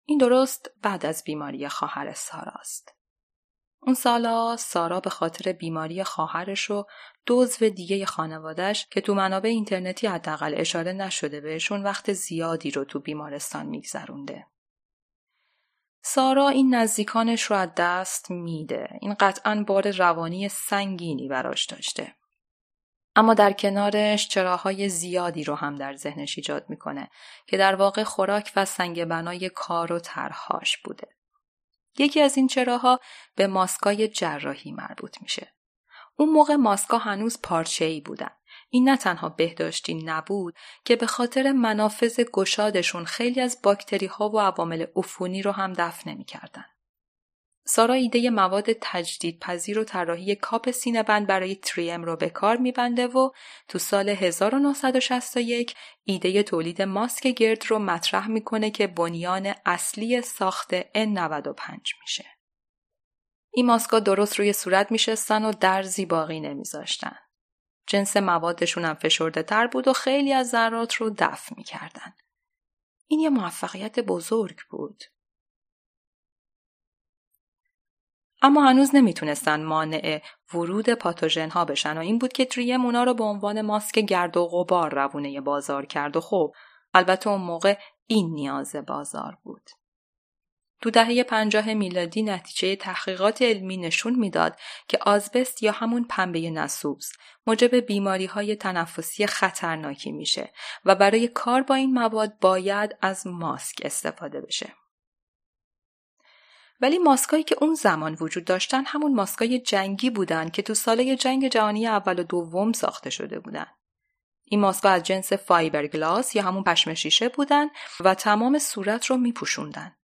این درست بعد از بیماری خواهر ساراست. اون سالا سارا به خاطر بیماری خواهرش و و دیگه خانوادش که تو منابع اینترنتی حداقل اشاره نشده بهشون وقت زیادی رو تو بیمارستان میگذرونده. سارا این نزدیکانش رو از دست میده. این قطعا بار روانی سنگینی براش داشته. اما در کنارش چراهای زیادی رو هم در ذهنش ایجاد می‌کنه که در واقع خوراک و سنگ بنای کار و ترهاش بوده. یکی از این چراها به ماسکای جراحی مربوط میشه. اون موقع ماسکا هنوز پارچه ای بودن. این نه تنها بهداشتی نبود که به خاطر منافذ گشادشون خیلی از باکتری ها و عوامل عفونی رو هم دفع نمی‌کردن. سارا ایده مواد تجدید پذیر و طراحی کاپ سینه بند برای تریم رو به کار میبنده و تو سال 1961 ایده تولید ماسک گرد رو مطرح می‌کنه که بنیان اصلی ساخت N95 میشه. این ماسکا درست روی صورت میشستن و درزی باقی نمیذاشتن. جنس موادشون هم فشرده تر بود و خیلی از ذرات رو دفع می‌کردن. این یه موفقیت بزرگ بود. اما هنوز نمی‌تونستن مانع ورود پاتوژن ها بشن و این بود که تریم اونا رو به عنوان ماسک گرد و غبار روونه بازار کرد و خب البته اون موقع این نیاز بازار بود. تو دهه پنجاه میلادی نتیجه تحقیقات علمی نشون می‌داد که آزبست یا همون پنبه نسوز موجب بیماری های تنفسی خطرناکی میشه و برای کار با این مواد باید از ماسک استفاده بشه. ولی ماسکایی که اون زمان وجود داشتن همون ماسکای جنگی بودن که تو ساله جنگ جهانی اول و دوم ساخته شده بودن. این ماسکا از جنس فایبر گلاس یا همون پشم شیشه بودن و تمام صورت رو میپوشوندن.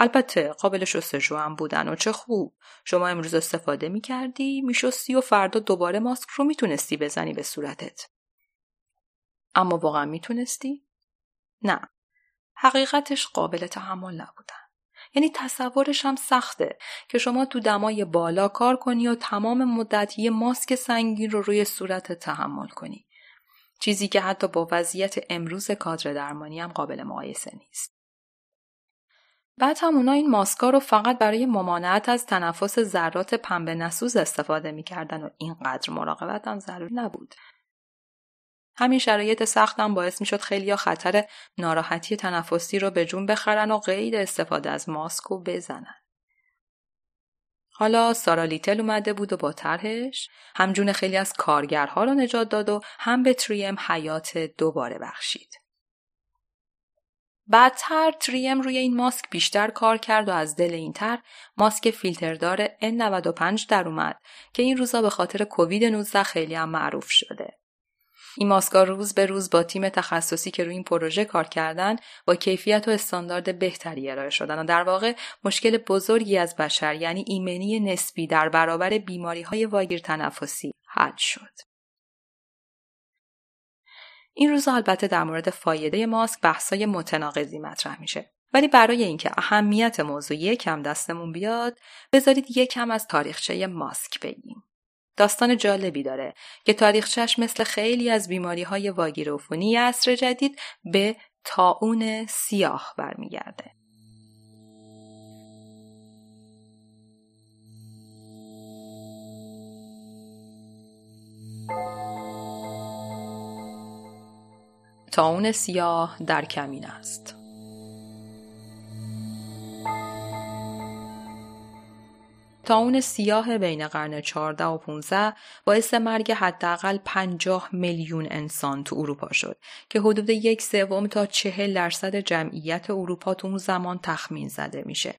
البته قابل شستشو هم بودن و چه خوب شما امروز استفاده می‌کردی میشستی و فردا دوباره ماسک رو می‌تونستی بزنی به صورتت. اما واقعا می‌تونستی؟ نه. حقیقتش قابل تحمل نبودن. یعنی تصورش هم سخته که شما تو دمای بالا کار کنی و تمام مدت یه ماسک سنگین رو روی صورت تحمل کنی. چیزی که حتی با وضعیت امروز کادر درمانی هم قابل مقایسه نیست. بعد هم اونا این ماسکا رو فقط برای ممانعت از تنفس ذرات پنبه نسوز استفاده می‌کردن و اینقدر مراقبت هم ضروری نبود. همین شرایط سختم باعث می‌شد خیلی خطر ناراحتی تنفسی رو به جون بخرن و غیر استفاده از ماسک و بزنن. حالا سارا لیتل اومده بود و با طرحش هم جون خیلی از کارگرها رو نجات داد و هم به تریم حیات دوباره بخشید. بعدتر تریم روی این ماسک بیشتر کار کرد و از دل این تر ماسک فیلتردار N95 در اومد که این روزا به خاطر کووید 19 خیلی هم معروف شده. این ماسکا روز به روز با تیم تخصصی که روی این پروژه کار کردن با کیفیت و استاندارد بهتری ارائه شدن و در واقع مشکل بزرگی از بشر یعنی ایمنی نسبی در برابر بیماری های واگیر تنفسی حل شد. این روزا البته در مورد فایده ماسک بحثای متناقضی مطرح میشه. ولی برای اینکه اهمیت موضوع یکم دستمون بیاد بذارید یکم از تاریخچه ماسک بگیم. داستان جالبی داره که تاریخچش مثل خیلی از بیماری های واگیر عفونی عصر جدید به تاون سیاه برمیگرده. تاون سیاه در کمین است. تاون سیاه بین قرن 14 و 15 باعث مرگ حداقل 50 میلیون انسان تو اروپا شد که حدود یک سوم تا چهل درصد جمعیت اروپا تو اون زمان تخمین زده میشه.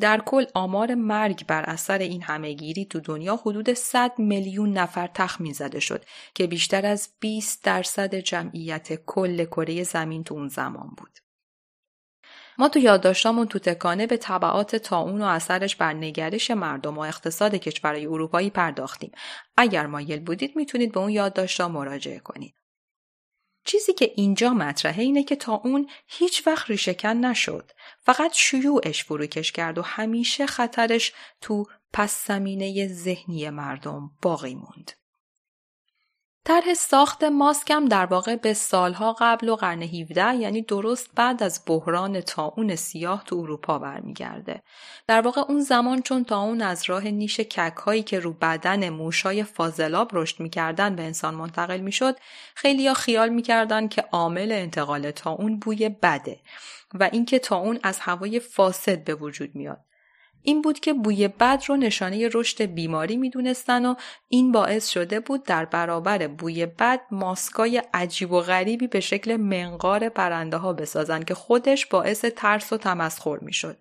در کل آمار مرگ بر اثر این همهگیری تو دنیا حدود 100 میلیون نفر تخمین زده شد که بیشتر از 20 درصد جمعیت کل کره زمین تو اون زمان بود. ما تو یادداشتامون تو تکانه به طبعات تاون و اثرش بر نگرش مردم و اقتصاد کشورهای اروپایی پرداختیم. اگر مایل بودید می‌تونید به اون یادداشتها مراجعه کنید. چیزی که اینجا مطرحه اینه که تا اون هیچ وقت ریشهکن نشد. فقط شیوعش فروکش کرد و همیشه خطرش تو پس زمینه ذهنی مردم باقی موند. طرح ساخت ماسک هم در واقع به سالها قبل و قرن 17 یعنی درست بعد از بحران تاون سیاه تو اروپا برمیگرده. در واقع اون زمان چون تاون از راه نیش کک هایی که رو بدن موشای فاضلاب رشد می‌کردن به انسان منتقل می‌شد ها خیال می‌کردن که عامل انتقال تاون بوی بده و اینکه تاون از هوای فاسد به وجود میاد. این بود که بوی بد رو نشانه رشد بیماری می‌دونستن و این باعث شده بود در برابر بوی بد ماسکای عجیب و غریبی به شکل منقار پرنده ها بسازن که خودش باعث ترس و تمسخر می‌شد.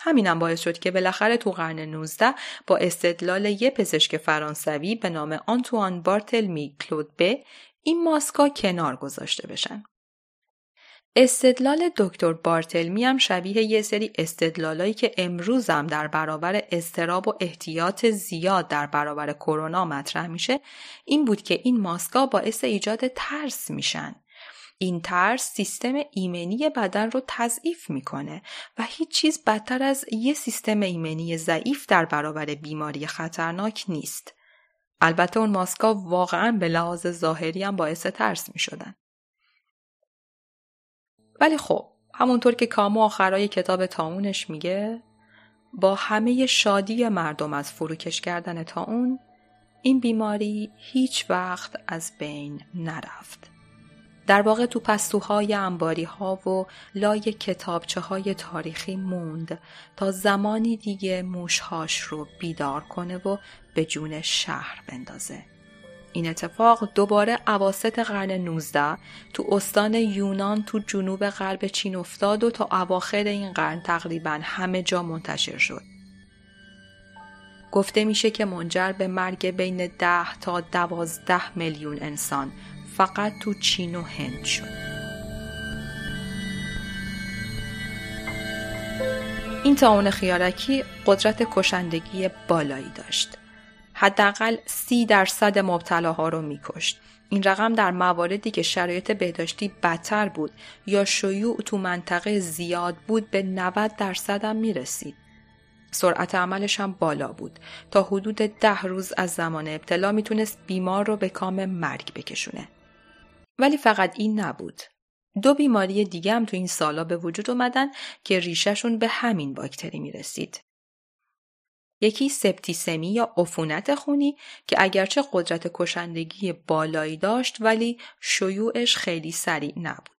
همینم باعث شد که بالاخره تو قرن 19 با استدلال یه پزشک فرانسوی به نام آنتوان بارتلمی کلودبه این ماسکا کنار گذاشته بشن. استدلال دکتر بارتلمی هم شبیه یه سری استدلالایی که امروز هم در برابر استراب و احتیاط زیاد در برابر کرونا مطرح میشه این بود که این ماسکا باعث ایجاد ترس میشن این ترس سیستم ایمنی بدن رو تضعیف می‌کنه و هیچ چیز بدتر از یه سیستم ایمنی ضعیف در برابر بیماری خطرناک نیست. البته اون ماسکا واقعا به لحاظ ظاهری هم باعث ترس می‌شدن. ولی خب همونطور که کامو آخرای کتاب تاونش میگه با همه شادی مردم از فروکش کردن تاون این بیماری هیچ وقت از بین نرفت. در واقع تو پستوهای انباری ها و لای کتابچه های تاریخی موند تا زمانی دیگه موشهاش رو بیدار کنه و به جون شهر بندازه. این اتفاق دوباره عواست قرن 19 تو استان یونان تو جنوب غرب چین افتاد و تا اواخر این قرن تقریبا همه جا منتشر شد. گفته میشه که منجر به مرگ بین 10 تا 12 میلیون انسان فقط تو چین و هند شد. این تاون خیارکی قدرت کشندگی بالایی داشت. حداقل سی درصد مبتلاها رو میکشت. این رقم در مواردی که شرایط بهداشتی بدتر بود یا شیوع تو منطقه زیاد بود به 90 درصد هم می‌رسید. سرعت عملش هم بالا بود تا حدود ده روز از زمان ابتلا می‌تونست بیمار رو به کام مرگ بکشونه. ولی فقط این نبود. دو بیماری دیگه هم تو این سالا به وجود اومدن که ریشهشون به همین باکتری می‌رسید. یکی سپتیسمی یا عفونت خونی که اگرچه قدرت کشندگی بالایی داشت ولی شیوعش خیلی سریع نبود.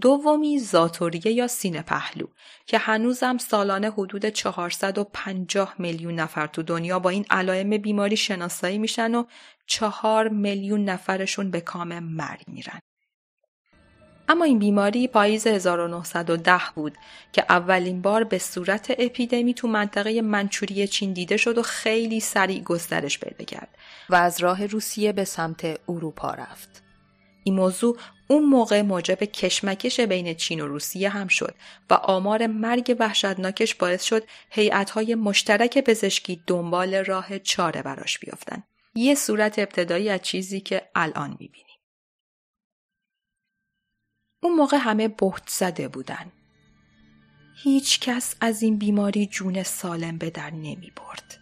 دومی زاتوریه یا سینه پهلو که هنوزم سالانه حدود 450 میلیون نفر تو دنیا با این علائم بیماری شناسایی میشن و چهار میلیون نفرشون به کام مرگ میرن. اما این بیماری پاییز 1910 بود که اولین بار به صورت اپیدمی تو منطقه منچوری چین دیده شد و خیلی سریع گسترش پیدا کرد و از راه روسیه به سمت اروپا رفت. این موضوع اون موقع موجب کشمکش بین چین و روسیه هم شد و آمار مرگ وحشتناکش باعث شد هیئت‌های مشترک پزشکی دنبال راه چاره براش بیافتن. یه صورت ابتدایی از چیزی که الان می‌بینیم. اون موقع همه بهت زده بودن. هیچ کس از این بیماری جون سالم به در نمی برد.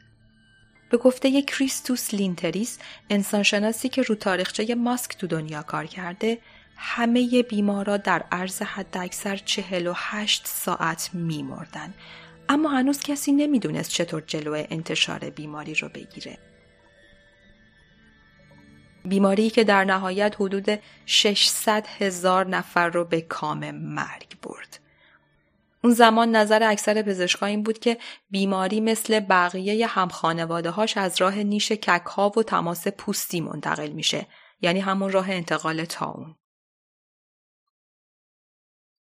به گفته کریستوس لینتریس انسانشناسی که رو تاریخچه ماسک تو دنیا کار کرده همه بیمارا در عرض حد اکثر چهل و هشت ساعت می مردن. اما هنوز کسی نمی‌دونست چطور جلو انتشار بیماری رو بگیره. بیماری که در نهایت حدود 600 هزار نفر رو به کام مرگ برد. اون زمان نظر اکثر پزشکان این بود که بیماری مثل بقیه هم خانواده هاش از راه نیش کک و تماس پوستی منتقل میشه یعنی همون راه انتقال طاعون.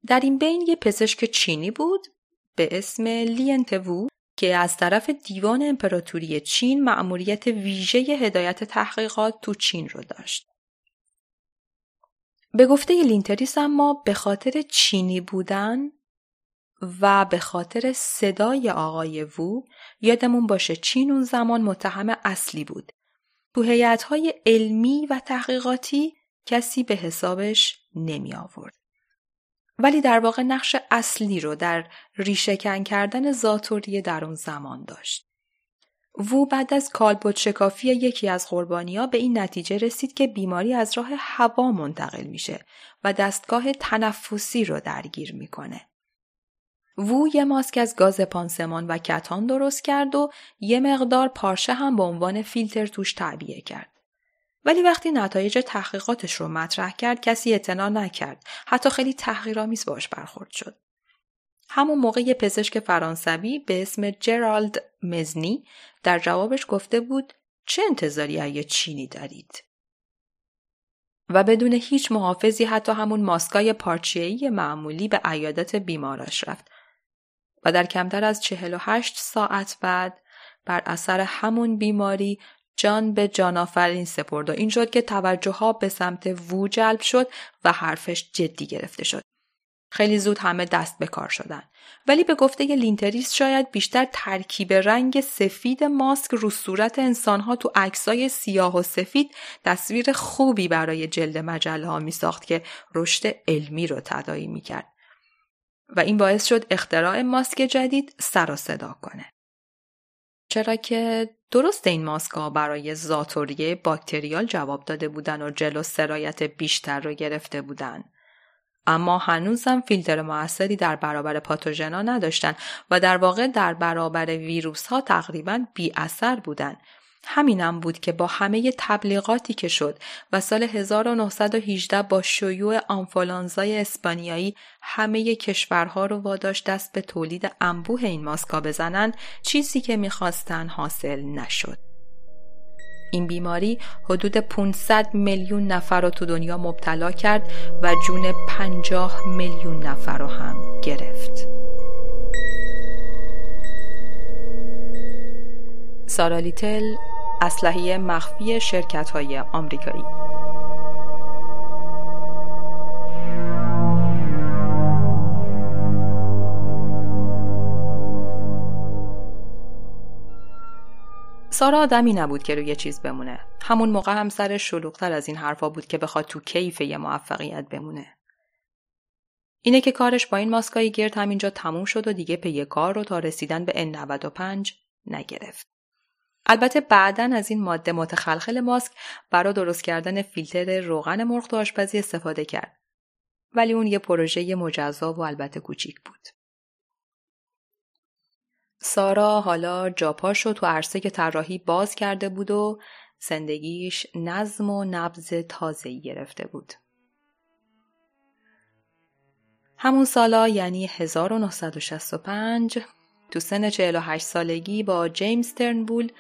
در این بین یه پزشک چینی بود به اسم لین ته وو که از طرف دیوان امپراتوری چین مأموریت ویژه هدایت تحقیقات تو چین رو داشت. به گفته لینتریس اما به خاطر چینی بودن و به خاطر صدای آقای وو یادمون باشه چین اون زمان متهم اصلی بود. تو هیئت‌های علمی و تحقیقاتی کسی به حسابش نمی آورد. ولی در واقع نقش اصلی رو در ریشهکن کردن ذات‌الریه در اون زمان داشت. وو بعد از کالبد شکافی یکی از قربانیا به این نتیجه رسید که بیماری از راه هوا منتقل میشه و دستگاه تنفسی رو درگیر می‌کنه. وو یه ماسک از گاز پانسمان و کتان درست کرد و یه مقدار پارچه هم به عنوان فیلتر توش تعبیه کرد. ولی وقتی نتایج تحقیقاتش رو مطرح کرد کسی اعتنا نکرد. حتی خیلی تحقیرآمیز باش برخورد شد. همون موقع یه پزشک فرانسوی به اسم جرالد مزنی در جوابش گفته بود چه انتظاری از چینی دارید؟ و بدون هیچ محافظی حتی همون ماسکای پارچه‌ای معمولی به عیادت بیماراش رفت و در کمتر از 48 ساعت بعد بر اثر همون بیماری جان به جان آفرین سپرد و این شد که توجه ها به سمت وو جلب شد و حرفش جدی گرفته شد. خیلی زود همه دست به کار شدن. ولی به گفته لینتریس شاید بیشتر ترکیب رنگ سفید ماسک رو صورت انسانها تو عکسای سیاه و سفید تصویر خوبی برای جلد مجله ها می ساخت که رشد علمی رو تدایی می کرد. و این باعث شد اختراع ماسک جدید سر و کنه. چرا که درست این ماسک ها برای زاتوریه باکتریال جواب داده بودن و جلو سرایت بیشتر رو گرفته بودن. اما هنوزم فیلتر موثری در برابر پاتوژنا نداشتن و در واقع در برابر ویروس ها تقریبا بی اثر بودن همینم بود که با همه تبلیغاتی که شد و سال 1918 با شیوع آنفولانزای اسپانیایی همه کشورها رو واداشت دست به تولید انبوه این ماسکا بزنن چیزی که می‌خواستن حاصل نشد. این بیماری حدود 500 میلیون نفر رو تو دنیا مبتلا کرد و جون 50 میلیون نفر رو هم گرفت. سارا لیتل اسلحه مخفی شرکت های آمریکایی سارا آدمی نبود که روی چیز بمونه. همون موقع هم سر شلوغتر از این حرفا بود که بخواد تو کیف یه موفقیت بمونه. اینه که کارش با این ماسکای گرد همینجا تموم شد و دیگه پی کار رو تا رسیدن به N95 نگرفت. البته بعدا از این ماده متخلخل ماسک برای درست کردن فیلتر روغن مرغ تو آشپزی استفاده کرد. ولی اون یه پروژه مجزا و البته کوچیک بود. سارا حالا جاپاشو تو عرصه که طراحی باز کرده بود و زندگیش نظم و نبز تازه‌ای گرفته بود. همون سالا یعنی 1965 تو سن 48 سالگی با جیمز ترنبول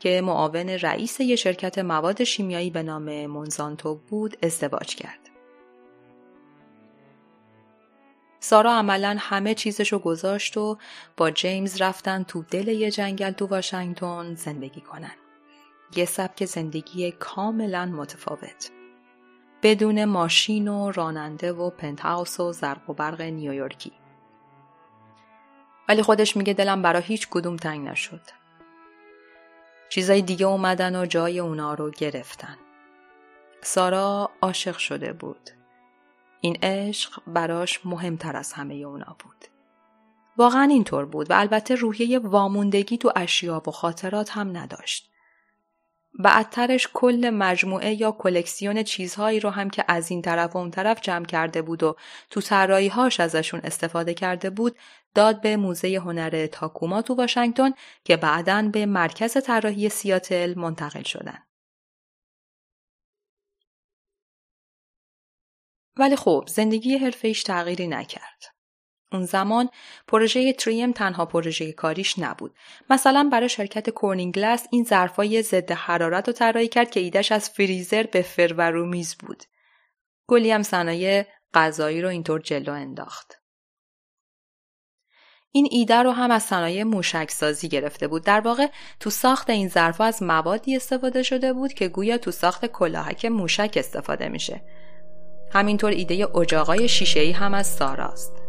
که معاون رئیس یه شرکت مواد شیمیایی به نام مونزانتو بود ازدواج کرد. سارا عملا همه چیزشو گذاشت و با جیمز رفتن تو دل یه جنگل تو واشنگتن زندگی کنن. یه سبک زندگی کاملا متفاوت. بدون ماشین و راننده و پنتهاوس و زرق و برق نیویورکی. ولی خودش میگه دلم برا هیچ کدوم تنگ نشد. چیزای دیگه اومدن و جای اونا رو گرفتن. سارا عاشق شده بود. این عشق براش مهمتر از همه اونا بود. واقعا اینطور بود و البته روحیه واموندگی تو اشیا و خاطرات هم نداشت. بعدترش کل مجموعه یا کلکسیون چیزهایی رو هم که از این طرف و اون طرف جمع کرده بود و تو هاش ازشون استفاده کرده بود داد به موزه هنر تاکوما تو واشنگتن که بعدا به مرکز طراحی سیاتل منتقل شدن. ولی خب زندگی حرفه‌ایش تغییری نکرد. اون زمان پروژه تریم تنها پروژه کاریش نبود. مثلا برای شرکت کورنینگلس این ظرفای ضد حرارت رو طراحی کرد که ایدش از فریزر به فرور میز بود. گلی هم صنایع غذایی رو اینطور جلو انداخت. این ایده رو هم از صنایع موشک سازی گرفته بود. در واقع تو ساخت این ظرفها از موادی استفاده شده بود که گویا تو ساخت کلاهک موشک استفاده میشه. همینطور ایده اجاقای شیشه‌ای هم از ساراست.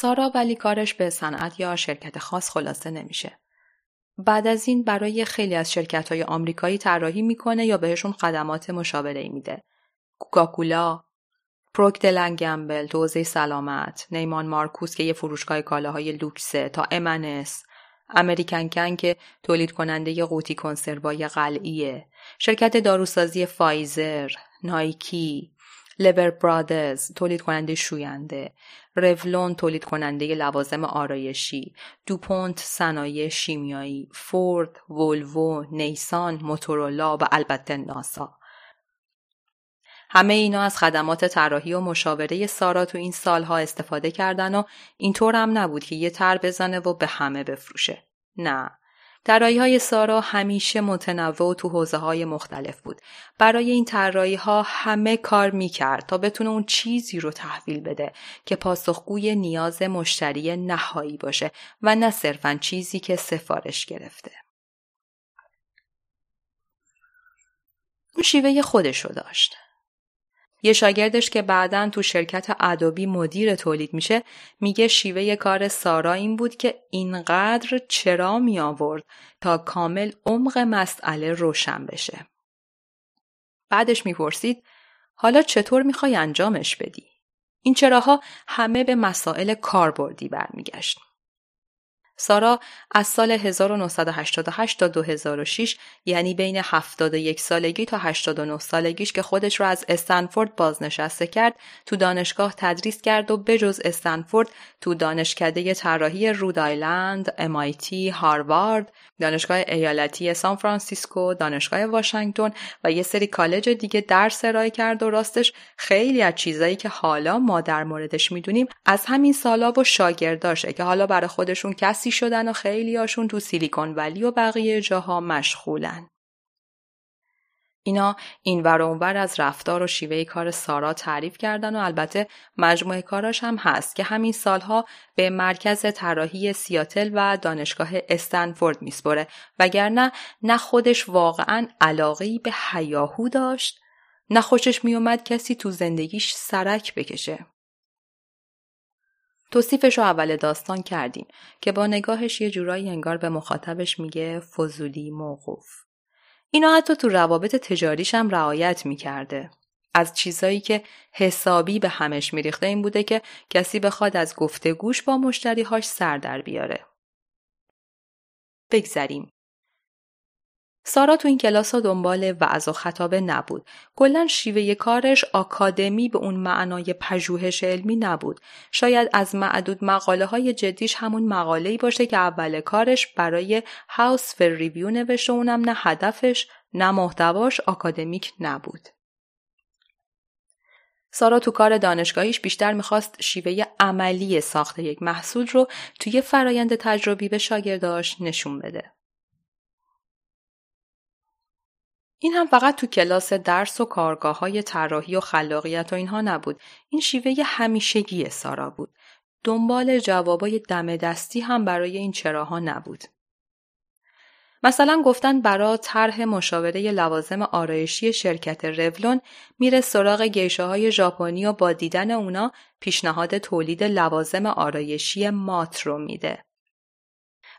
سارا ولی کارش به صنعت یا شرکت خاص خلاصه نمیشه. بعد از این برای خیلی از شرکت های آمریکایی طراحی می‌کنه یا بهشون خدمات مشاوره میده. کوکاکولا، پروکدلن گمبل تو حوزه سلامت، نیمان مارکوس که یه فروشگاه کالاهای لوکسه تا امنس، امریکن کن که تولید کننده قوطی کنسروای قلعیه، شرکت داروسازی فایزر، نایکی، لبر برادرز تولید کننده شوینده، رولون تولید کننده لوازم آرایشی، دوپونت صنایع شیمیایی، فورد، ولوو، نیسان، موتورولا و البته ناسا. همه اینا از خدمات طراحی و مشاوره سارا تو این سالها استفاده کردن و اینطور هم نبود که یه تر بزنه و به همه بفروشه. نه. طراحی های سارا همیشه متنوع تو حوزه های مختلف بود. برای این طراحی ها همه کار می‌کرد تا بتونه اون چیزی رو تحویل بده که پاسخگوی نیاز مشتری نهایی باشه و نه صرفا چیزی که سفارش گرفته. اون شیوه خودش رو داشت. یه شاگردش که بعدا تو شرکت ادوبی مدیر تولید میشه میگه شیوه کار سارا این بود که اینقدر چرا می آورد تا کامل عمق مسئله روشن بشه. بعدش می‌پرسید حالا چطور می‌خوای انجامش بدی؟ این چراها همه به مسائل کاربردی برمیگشت. سارا از سال 1988 تا 2006 یعنی بین 71 سالگی تا 89 سالگیش که خودش رو از استنفورد بازنشسته کرد تو دانشگاه تدریس کرد و بجز استنفورد تو دانشکده طراحی رود آیلند، MIT، هاروارد، دانشگاه ایالتی سان فرانسیسکو، دانشگاه واشنگتن و یه سری کالج دیگه درس ارائه کرد و راستش خیلی از چیزایی که حالا ما در موردش می‌دونیم از همین سالا و شاگرداشه که حالا برای خودشون کسی شدن و خیلی هاشون تو سیلیکون ولی و بقیه جاها مشغولن. اینا این ور اونور از رفتار و شیوه کار سارا تعریف کردن و البته مجموعه کاراش هم هست که همین سالها به مرکز طراحی سیاتل و دانشگاه استنفورد میسپره وگرنه نه خودش واقعا علاقه به حیاهو داشت نه خوشش میومد کسی تو زندگیش سرک بکشه توصیفش رو اول داستان کردیم که با نگاهش یه جورایی انگار به مخاطبش میگه فضولی موقوف. اینا حتی تو روابط تجاریش هم رعایت می‌کرده. از چیزایی که حسابی به همش میریخته این بوده که کسی بخواد از گفتگوش با مشتریهاش سر در بیاره. بگذریم. سارا تو این کلاس ها دنبال وعظ و خطابه نبود. کلا شیوه کارش آکادمی به اون معنای پژوهش علمی نبود. شاید از معدود مقاله های جدیش همون مقاله باشه که اول کارش برای هاوس فر ریویو نوشته اونم نه هدفش نه محتواش آکادمیک نبود. سارا تو کار دانشگاهیش بیشتر می‌خواست شیوه عملی ساخت یک محصول رو توی فرایند تجربی به شاگرداش نشون بده. این هم فقط تو کلاس درس و کارگاه های طراحی و خلاقیت و اینها نبود. این شیوه همیشگی سارا بود. دنبال جوابای دم دستی هم برای این چراها نبود. مثلا گفتن برا طرح مشاوره لوازم آرایشی شرکت رولون میره سراغ گیشه های ژاپنی و با دیدن اونا پیشنهاد تولید لوازم آرایشی مات رو میده.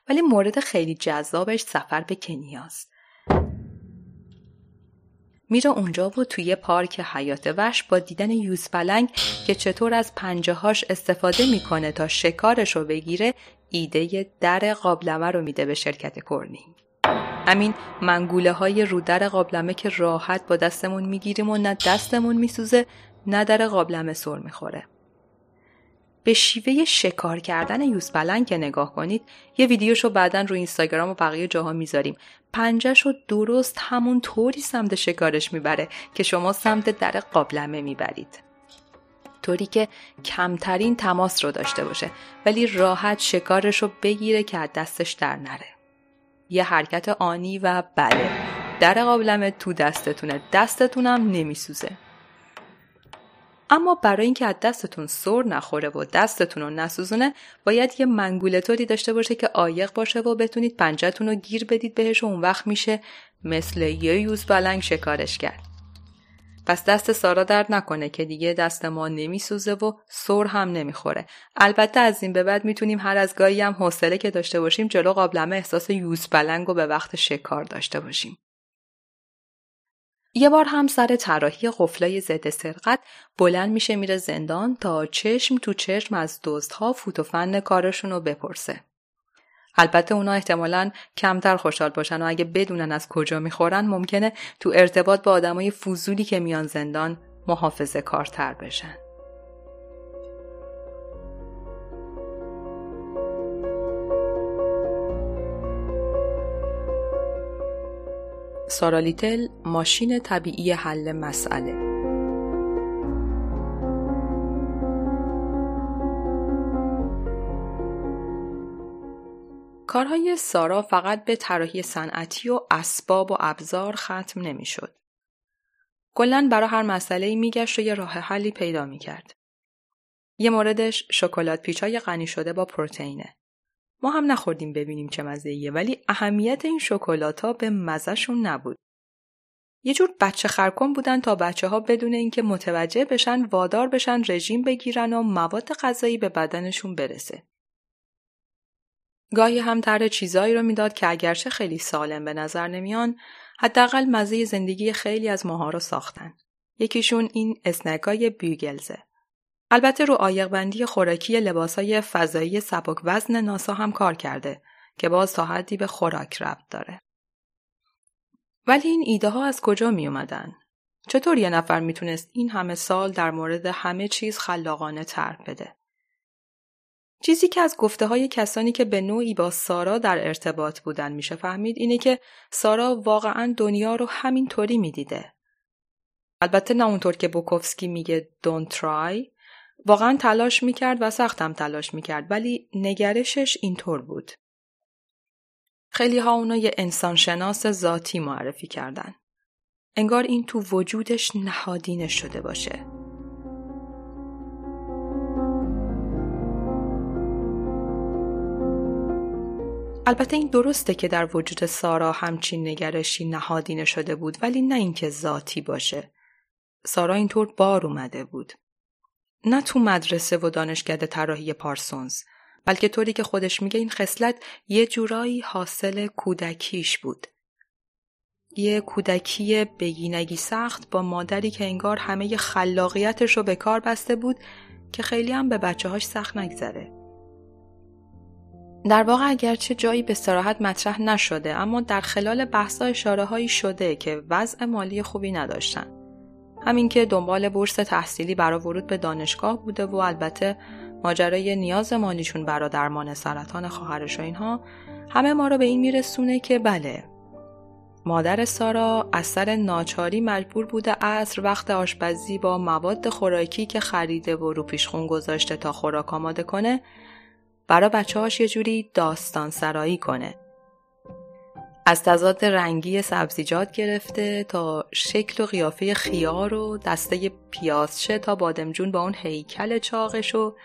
ولی مورد خیلی جذابش سفر به کنیاست. میره اونجا و توی پارک حیات وحش با دیدن یوز پلنگ که چطور از پنجهاش استفاده می‌کنه تا شکارش رو بگیره ایده در قابلمه رو میده به شرکت کورنینگ همین منگوله های رو در قابلمه که راحت با دستمون می‌گیریم و نه دستمون میسوزه نه در قابلمه سر می‌خوره. به شیوه شکار کردن یوز پلنگ که نگاه کنید یه ویدیوشو بعدا رو اینستاگرام و بقیه جاها می‌ذاریم. پنجهش رو درست همون طوری سمت شکارش می‌بره که شما سمت در قابلمه می‌برید. طوری که کمترین تماس رو داشته باشه ولی راحت شکارش رو بگیره که از دستش در نره. یه حرکت آنی و بله در قابلمه تو دستتونه. دستتونم نمیسوزه. اما برای اینکه از دستتون سر نخوره و دستتون رو نسوزونه باید یه منگولتوری داشته باشه که عایق باشه و بتونید پنجتون رو گیر بدید بهش و اون وقت میشه مثل یه یوز بلنگ شکارش کرد. پس دست سارا درد نکنه که دیگه دست ما نمیسوزه و سر هم نمی‌خوره. البته از این به بعد می‌تونیم هر از گاهی هم حوصله که داشته باشیم جلو قابلمه احساس یوز بلنگ و به وقت شکار داشته باشیم. یه بار هم سر طراحی قفلای ضد سرقت بلند میشه میره زندان تا چشم تو چشم از دزدها فوت و فن کارشون رو بپرسه البته اونا احتمالا کمتر خوشحال باشن و اگه بدونن از کجا می‌خورن ممکنه تو ارتباط با آدمای فضولی که میان زندان محافظه کارتر بشن. سارالیتل ماشین طبیعی حل مسئله کارهای سارا فقط به طراحی صنعتی و اسباب و ابزار ختم نمی‌شد. کلا برای هر مسئله میگشت و یه راه حلی پیدا می‌کرد. یه موردش شکلات پیچای غنی شده با پروتئینه. ما هم نخوردیم ببینیم چه مزه ولی اهمیت این شکلات ها به مزهشون نبود. یه جور بچه خرکن بودن تا بچه ها بدون اینکه متوجه بشن وادار بشن رژیم بگیرن و مواد غذایی به بدنشون برسه. گاهی هم طرح چیزایی رو می‌داد که اگرچه خیلی سالم به نظر نمیان حداقل مزه زندگی خیلی از ماها رو ساختن. یکیشون این اسنکای بیگلزه. البته رو آیقبندی خوراکی لباسای فضایی سبک وزن ناسا هم کار کرده که باز تا حدی به خوراک ربط داره. ولی این ایده ها از کجا می اومدن؟ چطور یه نفر می‌تونست این همه سال در مورد همه چیز خلاقانه طرح بده؟ چیزی که از گفته های کسانی که به نوعی با سارا در ارتباط بودن میشه فهمید اینه که سارا واقعا دنیا رو همین طوری می‌دیده. البته نه اونطور که بوکوفسکی میگه don't try واقعا تلاش می‌کرد و سختم تلاش می‌کرد ولی نگرشش اینطور بود. خیلی ها اونو یه انسان شناس ذاتی معرفی کردن. انگار این تو وجودش نهادینه شده باشه. البته این درسته که در وجود سارا همچین نگرشی نهادینه شده بود ولی نه اینکه ذاتی باشه. سارا اینطور بار اومده بود. نه تو مدرسه و دانشکده طراحی پارسونز بلکه طوری که خودش میگه این خصلت یه جورایی حاصل کودکیش بود. یه کودکی بگینگی سخت با مادری که انگار همه خلاقیتش رو به کار بسته بود که خیلی هم به بچه هاش سخت نگذره. در واقع اگرچه جایی به سراحت مطرح نشده اما در خلال بحثا اشاره هایی شده که وضع مالی خوبی نداشتن. همین که دنبال بورس تحصیلی برای ورود به دانشگاه بوده و البته ماجرای نیاز مالیشون برای درمان سرطان خواهرش و اینها همه ما رو به این میرسونه که بله مادر سارا از سر ناچاری مجبور بوده عصر وقت آشپزی با مواد خوراکی که خریده و رو پیشخون گذاشته تا خوراک آماده کنه برا بچه هاش یه جوری داستان سرایی کنه. از تضاد رنگی سبزیجات گرفته تا شکل و قیافه خیار و دسته پیازچه تا بادمجون با اون هیکل چاقش و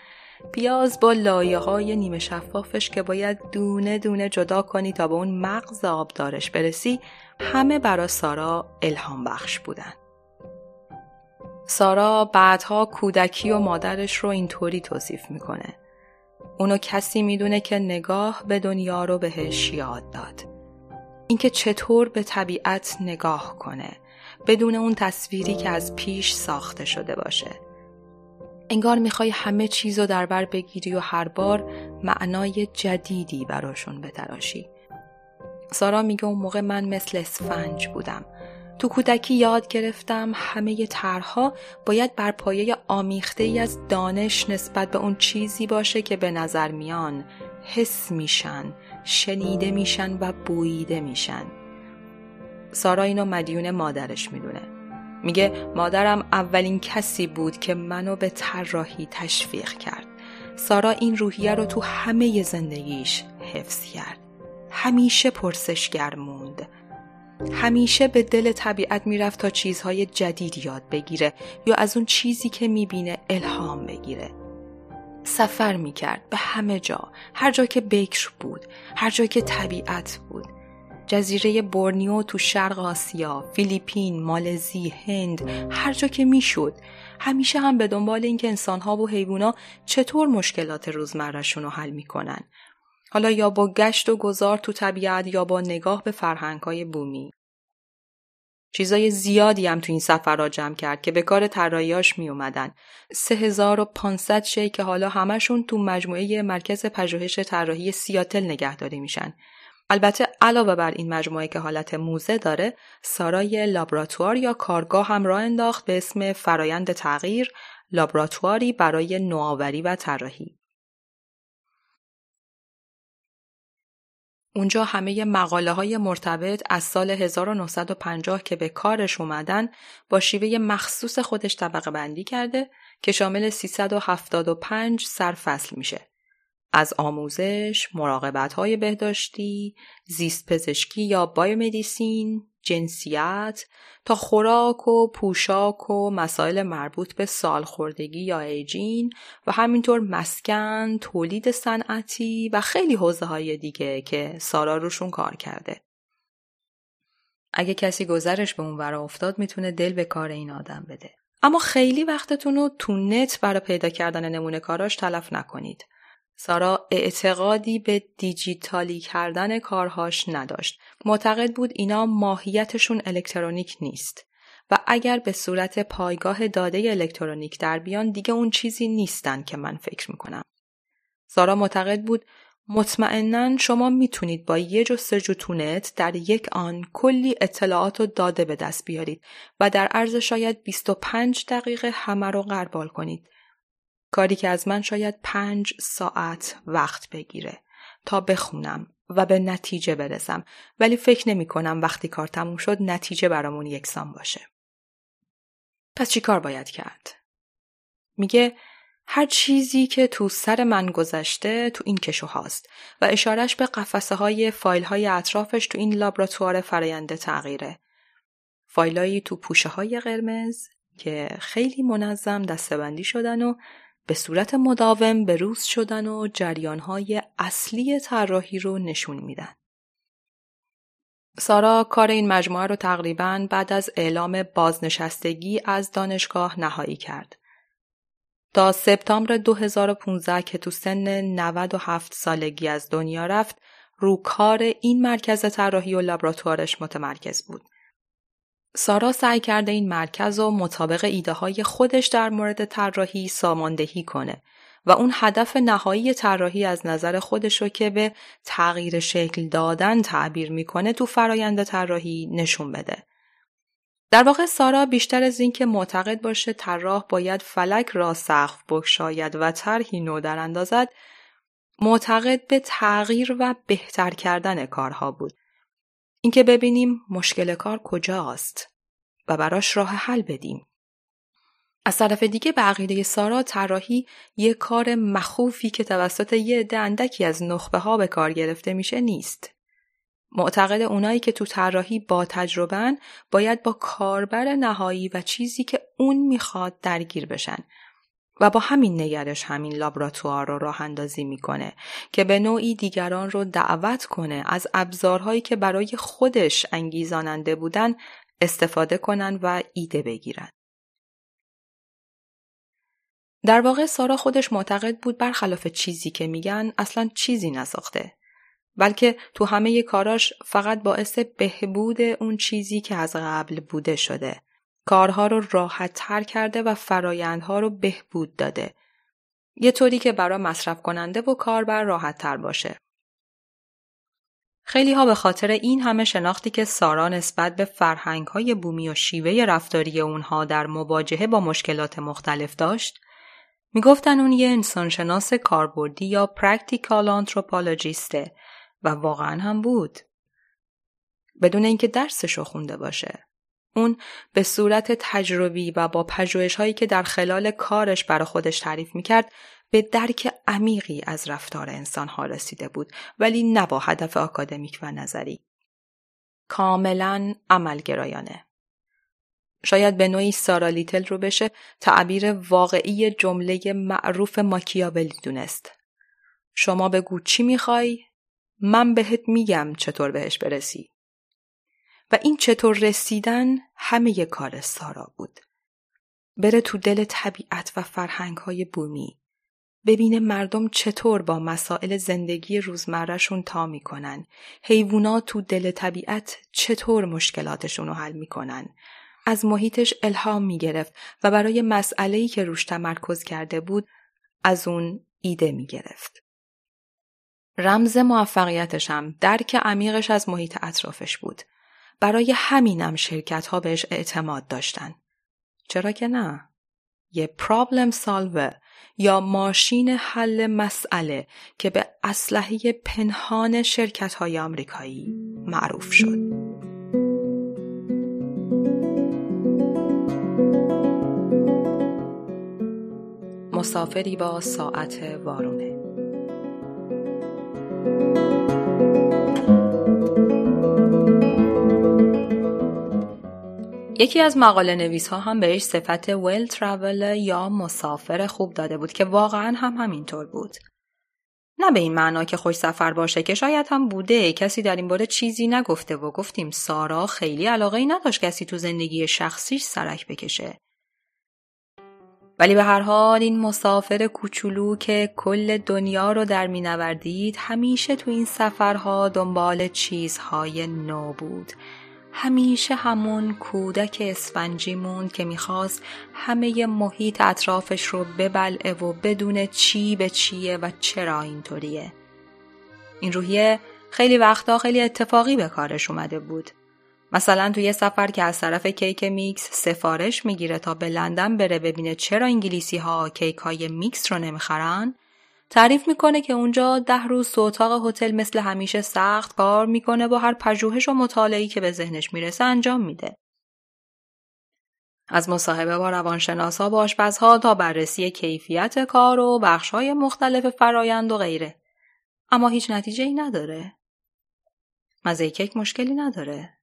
پیاز با لایه های نیمه شفافش که باید دونه دونه جدا کنی تا به اون مغز آبدارش برسی همه برا سارا الهام بخش بودن. سارا بعدها کودکی و مادرش رو اینطوری توصیف می‌کنه. اونو کسی می‌دونه که نگاه به دنیا رو بهش یاد داد. اینکه چطور به طبیعت نگاه کنه بدون اون تصویری که از پیش ساخته شده باشه. انگار می‌خوای همه چیز رو در بر بگیری و هر بار معنای جدیدی براشون بتراشی. سارا میگه اون موقع من مثل اسفنج بودم. تو کودکی یاد گرفتم همه طرحها باید بر پایه آمیخته ای از دانش نسبت به اون چیزی باشه که به نظر میان حس میشن شنیده میشن و بوییده میشن. سارا اینو مدیون مادرش می‌دونه. میگه مادرم اولین کسی بود که منو به طراحی تشویق کرد. سارا این روحیه رو تو همه زندگیش حفظ کرد. همیشه پرسشگر موند. همیشه به دل طبیعت می‌رفت تا چیزهای جدید یاد بگیره یا از اون چیزی که می‌بینه الهام بگیره. سفر می‌کرد به همه جا، هر جا که بکر بود، هر جا که طبیعت بود. جزیره بورنیو تو شرق آسیا، فیلیپین، مالزی، هند، هر جا که می‌شد همیشه هم به دنبال اینکه انسانها و حیوونا چطور مشکلات روزمرهشون رو حل می‌کنن. حالا یا با گشت و گذار تو طبیعت یا با نگاه به فرهنگهای بومی. چیزای زیادی هم تو این سفر جمع کرد که به کار طراحیاش می اومدن. 3500 شی که حالا همشون تو مجموعه مرکز پژوهش طراحی سیاتل نگهداری میشن. البته علاوه بر این مجموعه که حالت موزه داره، سارای لابراتوار یا کارگاه هم راه انداخت به اسم فرایند تغییر، لابراتواری برای نوآوری و طراحی. اونجا همه مقاله های مرتبط از سال 1950 که به کارش اومدن با شیوه مخصوص خودش طبقه بندی کرده که شامل 375 سرفصل میشه. از آموزش، مراقبت های بهداشتی، زیست پزشکی یا بایومدیسین، جنسیت تا خوراک و پوشاک و مسائل مربوط به سالخوردگی یا ایجین و همینطور مسکن، تولید صنعتی و خیلی حوزه های دیگه که سارا روشون کار کرده. اگه کسی گذرش به اون ور افتاد می‌تونه دل به کار این آدم بده. اما خیلی وقتتون رو تو نت برای پیدا کردن نمونه کاراش تلف نکنید. سارا اعتقادی به دیجیتالی کردن کارهاش نداشت. معتقد بود اینا ماهیتشون الکترونیک نیست و اگر به صورت پایگاه داده الکترونیک در بیان دیگه اون چیزی نیستن که من فکر می‌کنم. سارا معتقد بود مطمئنا شما می‌تونید با یه جستجو تونت در یک آن کلی اطلاعات و داده به دست بیارید و در عرض شاید 25 دقیقه همه رو غربال کنید. کاری که از من شاید پنج ساعت وقت بگیره تا بخونم و به نتیجه برسم ولی فکر نمی کنم وقتی کار تموم شد نتیجه برامون یکسان باشه. پس چی کار باید کرد؟ میگه هر چیزی که تو سر من گذشته تو این کشو هاست و اشارش به قفسه های فایل های اطرافش تو این لابراتوار فراینده تغییره. فایلایی تو پوشه های قرمز که خیلی منظم دستبندی شدن و به صورت مداوم به روز شدن و جریانهای اصلی طراحی رو نشون میدن. سارا کار این مجموعه رو تقریبا بعد از اعلام بازنشستگی از دانشگاه نهایی کرد. تا سپتامبر 2015 که تو سن 97 سالگی از دنیا رفت، رو کار این مرکز طراحی و لابراتوارش متمرکز بود. سارا سعی کرده این مرکز و مطابق ایده های خودش در مورد طراحی ساماندهی کنه و اون هدف نهایی طراحی از نظر خودش رو که به تغییر شکل دادن تعبیر می‌کنه تو فرایند طراحی نشون بده. در واقع سارا بیشتر از اینکه معتقد باشه طراح باید فلک را سقف بگشاید و طرحی نو در اندازد معتقد به تغییر و بهتر کردن کارها بود اینکه ببینیم مشکل کار کجاست و براش راه حل بدیم. از طرف دیگه به عقیده سارا طراحی یه کار مخوفی که توسط یه عده اندکی از نخبه ها به کار گرفته میشه نیست. معتقد اونایی که تو طراحی با تجربن باید با کاربر نهایی و چیزی که اون می‌خواد درگیر بشن و با همین نگرش همین لابراتوار رو راه اندازی می‌کنه که به نوعی دیگران رو دعوت کنه از ابزارهایی که برای خودش انگیزاننده بودن استفاده کنن و ایده بگیرن. در واقع سارا خودش معتقد بود برخلاف چیزی که میگن اصلا چیزی نساخته بلکه تو همه کاراش فقط باعث بهبود اون چیزی که از قبل بوده شده کارها رو راحت تر کرده و فرایندها رو بهبود داده. یه طوری که برای مصرف کننده و کاربر راحت تر باشه. خیلی ها به خاطر این همه شناختی که سارا نسبت به فرهنگ های بومی و شیوه رفتاری اونها در مواجهه با مشکلات مختلف داشت می‌گفتن اون یه انسانشناس کاربردی یا practical anthropologist ه و واقعا هم بود. بدون اینکه درسشو خونده باشه. اون به صورت تجربی و با پژوهش هایی که در خلال کارش برای خودش تعریف می‌کرد به درک عمیقی از رفتار انسان ها رسیده بود ولی نه با هدف آکادمیک و نظری. کاملا عملگرایانه. شاید به نوعی سارا لیتل رو بشه تعبیر واقعی جمله معروف ماکیاولی دونست. شما بگو چی می‌خوای؟ من بهت میگم چطور بهش برسی. و این چطور رسیدن همه کار سارا بود. بره تو دل طبیعت و فرهنگ های بومی. ببینه مردم چطور با مسائل زندگی روزمرهشون تا می‌کنن. حیوونا تو دل طبیعت چطور مشکلاتشون رو حل می‌کنن. از محیطش الهام می‌گرفت و برای مسئله‌ای که روش تمرکز کرده بود از اون ایده می‌گرفت. رمز موفقیتش هم درک عمیقش از محیط اطرافش بود. برای همینم شرکت ها بهش اعتماد داشتن. چرا که نه؟ یه پرابلم سالور یا ماشین حل مسئله که به اسلحه پنهان شرکت های آمریکایی معروف شد. مسافری با ساعت وارونه یکی از مقاله نویس ها هم بهش صفت ویل ترافل یا مسافر خوب داده بود که واقعا هم همینطور بود. نه به این معنا که خوش سفر باشه که شاید هم بوده کسی در این باره چیزی نگفته و گفتیم سارا خیلی علاقه ای نداشت کسی تو زندگی شخصیش سرک بکشه. ولی به هر حال این مسافر کوچولو که کل دنیا رو در نوردید همیشه تو این سفرها دنبال چیزهای نو بود. همیشه همون کودک اسفنجی موند که می‌خواست همه محیط اطرافش رو ببلعه و بدونه چی به چیه و چرا اینطوریه. این روحیه خیلی وقتا خیلی اتفاقی به کارش اومده بود. مثلا توی سفر که از طرف cake mix سفارش می‌گیره تا به لندن بره ببینه چرا انگلیسی ها کیک های میکس رو نمی‌خرن تعریف می‌کنه که اونجا ده روز تو اتاق هتل مثل همیشه سخت کار می‌کنه و هر پژوهش و مطالعه‌ای که به ذهنش می‌رسه انجام میده. از مصاحبه با روانشناسا با آشپزها تا بررسی کیفیت کار و بخشهای مختلف فرایند و غیره. اما هیچ نتیجه ای نداره. مزه کیک مشکلی نداره.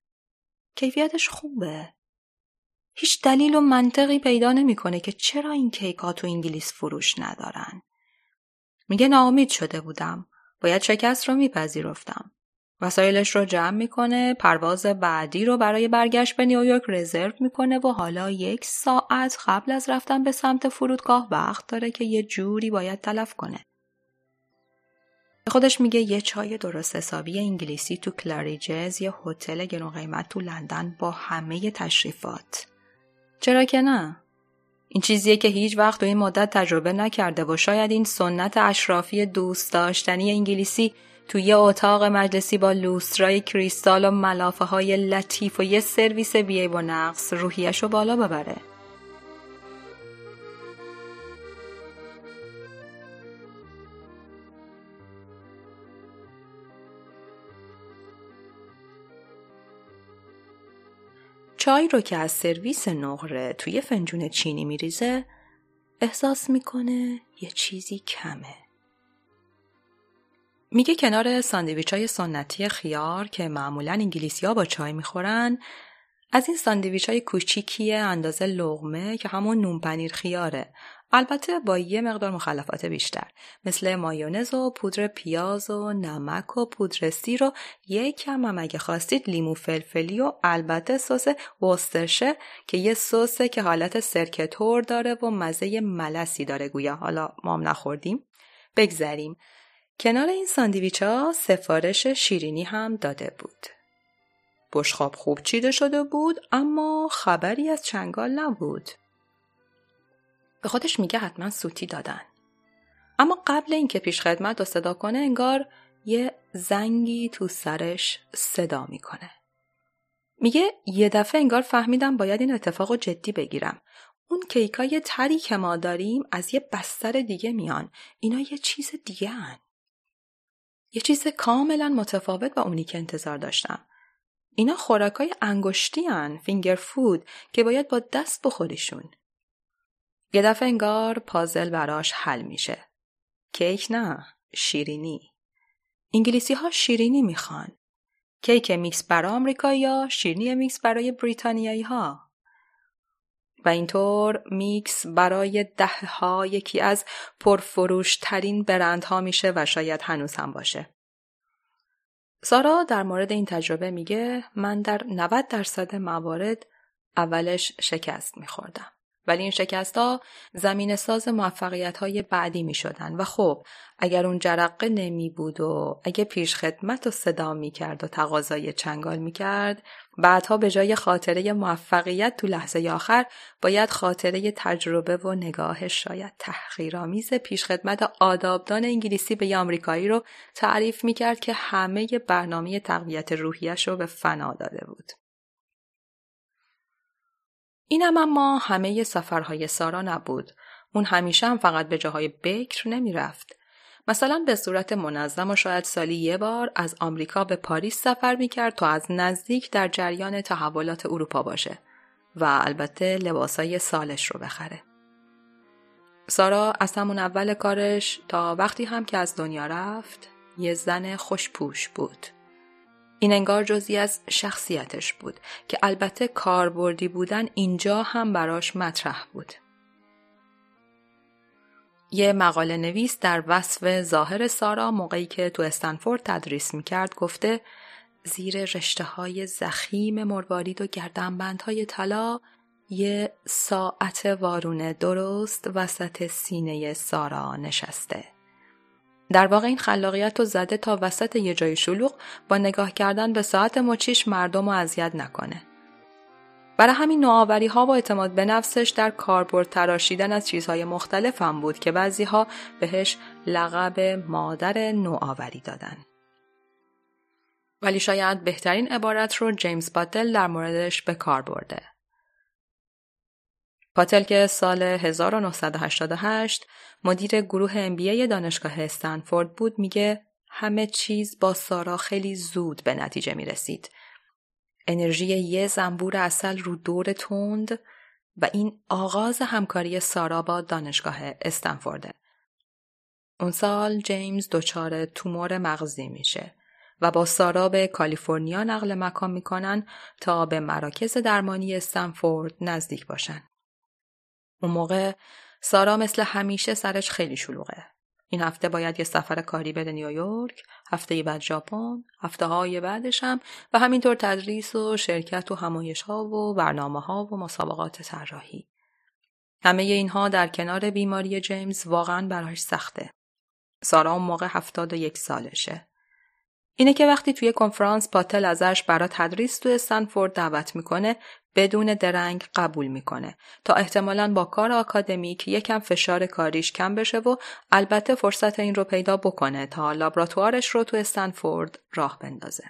کیفیتش خوبه. هیچ دلیل و منطقی پیدا نمی‌کنه که چرا این کیک ها تو انگلیس فروش ندارن. میگه ناامید شده بودم. باید شکست رو میپذیرفتم. وسایلش رو جمع می‌کنه پرواز بعدی رو برای برگشت به نیویورک رزرو می‌کنه و حالا یک ساعت قبل از رفتن به سمت فرودگاه وقت داره که یه جوری باید تلف کنه. خودش میگه یه چای درست حسابی انگلیسی تو کلاریجز یه هتل گرون قیمت تو لندن با همه تشریفات. چرا که نه؟ این چیزیه که هیچ وقت تو این مدت تجربه نکرده و شاید این سنت اشرافی دوست داشتنی انگلیسی توی یه اتاق مجلسی با لوسترای کریستال و ملافه های لطیف و یه سرویس بیه و نقص روحیش رو بالا ببره. چای رو که از سرویس نقره توی فنجون چینی میریزه احساس می‌کنه یه چیزی کمه. میگه کنار ساندویچ های سنتی خیار که معمولا انگلیسی ها با چای می‌خورن از این ساندویچ های کوچیکی اندازه لغمه که همون نون پنیر خیاره البته با یه مقدار مخلفات بیشتر مثل مایونز و پودر پیاز و نمک و پودر سیر و یک کم هم اگه خواستید لیمو فلفلی و البته سس وسترشه که یه سسه که حالت سرکه تور داره و مزه ملسی داره گویا. حالا ما هم نخوردیم. بگذریم. کنار این ساندویچ ها سفارش شیرینی هم داده بود. بشخاب خوب چیده شده بود اما خبری از چنگال نبود. به خودش میگه حتما سوتی دادن. اما قبل اینکه پیش خدمت رو صدا کنه انگار یه زنگی تو سرش صدا می‌کنه. میگه یه دفعه انگار فهمیدم باید این اتفاق رو جدی بگیرم. اون کیکای تری که ما داریم از یه بستر دیگه میان. اینا یه چیز دیگه هن. یه چیز کاملا متفاوت با اونی که انتظار داشتم. اینا خوراکای انگشتی هن. فینگر فود که باید با دست بخوریشون. یه دفعه انگار پازل براش حل میشه. کیک نه، شیرینی. انگلیسی ها شیرینی می‌خوان. cake mix برای آمریکایی ها شیرینی میکس برای بریتانیایی ها. و اینطور میکس برای ده ها یکی از پرفروش ترین برندها میشه و شاید هنوز هم باشه. سارا در مورد این تجربه میگه من در 90 درصد موارد اولش شکست میخوردم. ولی این شکست ها زمین ساز موفقیت های بعدی می شدن و خب اگر اون جرقه نمی بود و اگه پیش خدمت و صدا می کرد و تقاضای چنگال می کرد بعدها به جای خاطره موفقیت تو لحظه آخر باید خاطره تجربه و نگاه شاید تحقیرآمیز پیش خدمت آدابدان انگلیسی به آمریکایی رو تعریف می کرد که همه برنامه تقویت روحیش رو به فنا داده بود. این هم اما همه سفرهای سارا نبود. اون همیشه هم فقط به جاهای بکر نمی رفت. مثلا به صورت منظم و شاید سالی یه بار از آمریکا به پاریس سفر می کرد تا از نزدیک در جریان تحولات اروپا باشه و البته لباسای سالش رو بخره. سارا از همون اول کارش تا وقتی هم که از دنیا رفت یه زن خوشپوش بود. این انگار جزی از شخصیتش بود که البته کاربردی بودن اینجا هم براش مطرح بود. یه مقاله نویس در وصف ظاهر سارا موقعی که تو استنفورد تدریس می‌کرد گفته زیر رشته های زخیم مروارید و گردنبندهای طلا یه ساعت وارونه درست وسط سینه سارا نشسته. در واقع این خلاقیت رو زده تا وسط یه جای شلوغ با نگاه کردن به ساعت مچیش مردم رو اذیت نکنه. برای همین نوآوری ها و اعتماد به نفسش در کاربرد تراشیدن از چیزهای مختلف هم بود که بعضی ها بهش لقب مادر نوآوری دادن. ولی شاید بهترین عبارت رو جیمز پاتل در موردش به کار برده. پاتل که سال 1988 مدیر گروه MBA دانشگاه استنفورد بود میگه همه چیز با سارا خیلی زود به نتیجه می رسید. انرژی یه زنبور اصل رو دور تند و این آغاز همکاری سارا با دانشگاه استنفورده. اون سال جیمز دچار تومور مغزی میشه و با سارا به کالیفرنیا نقل مکان می‌کنن تا به مراکز درمانی استنفورد نزدیک باشن. اون موقع سارا مثل همیشه سرش خیلی شلوغه. این هفته باید یه سفر کاری بده نیویورک، هفته بعد ژاپن، هفته های بعدش هم و همینطور تدریس و شرکت و همایش ها و برنامه ها و مسابقات طراحی. همه اینها در کنار بیماری جیمز واقعا براش سخته. سارا اون موقع هفتاد و یک سالشه. اینه که وقتی توی کنفرانس پاتل ازش برا تدریس توی استنفورد دعوت می‌کنه بدون درنگ قبول می‌کنه تا احتمالا با کار آکادمیک یکم فشار کاریش کم بشه و البته فرصت این رو پیدا بکنه تا لابراتوارش رو تو استنفورد راه بندازه.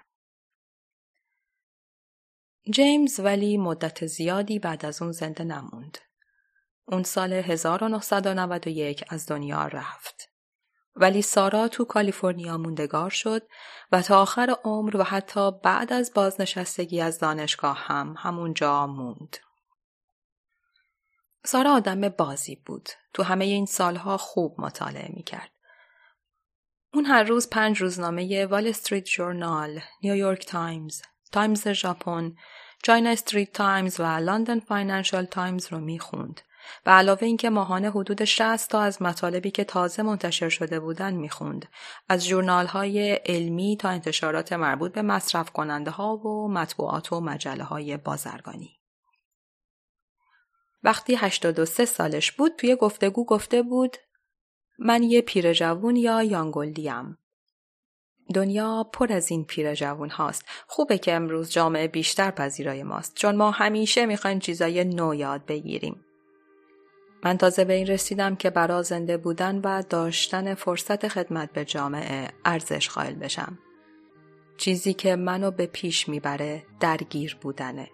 جیمز ولی مدت زیادی بعد از اون زنده نموند. اون سال 1991 از دنیا رفت. ولی سارا تو کالیفرنیا موندگار شد و تا آخر عمر و حتی بعد از بازنشستگی از دانشگاه هم همونجا موند. سارا آدم بازی بود. تو همه این سالها خوب مطالعه می‌کرد. اون هر روز پنج روزنامه وال استریت جورنال، نیویورک تایمز، تایمز ژاپن، چاینا استریت تایمز و لندن فاینانشال تایمز رو می‌خوند به علاوه اینکه ماهانه حدود 60 تا از مطالبی که تازه منتشر شده بودند می‌خوند از جورنال های علمی تا انتشارات مربوط به مصرف کننده ها و مطبوعات و مجله های بازرگانی وقتی 83 سالش بود توی گفتگو گفته بود من یه پیر جوون یا یانگلدیم دنیا پر از این پیر جوون هاست. خوبه که امروز جامعه بیشتر پذیرای ماست چون ما همیشه می‌خوایم چیزای نو یاد بگیریم. من تازه به این رسیدم که برا زنده بودن و داشتن فرصت خدمت به جامعه ارزش قائل بشم. چیزی که منو به پیش می‌بره درگیر بودنه.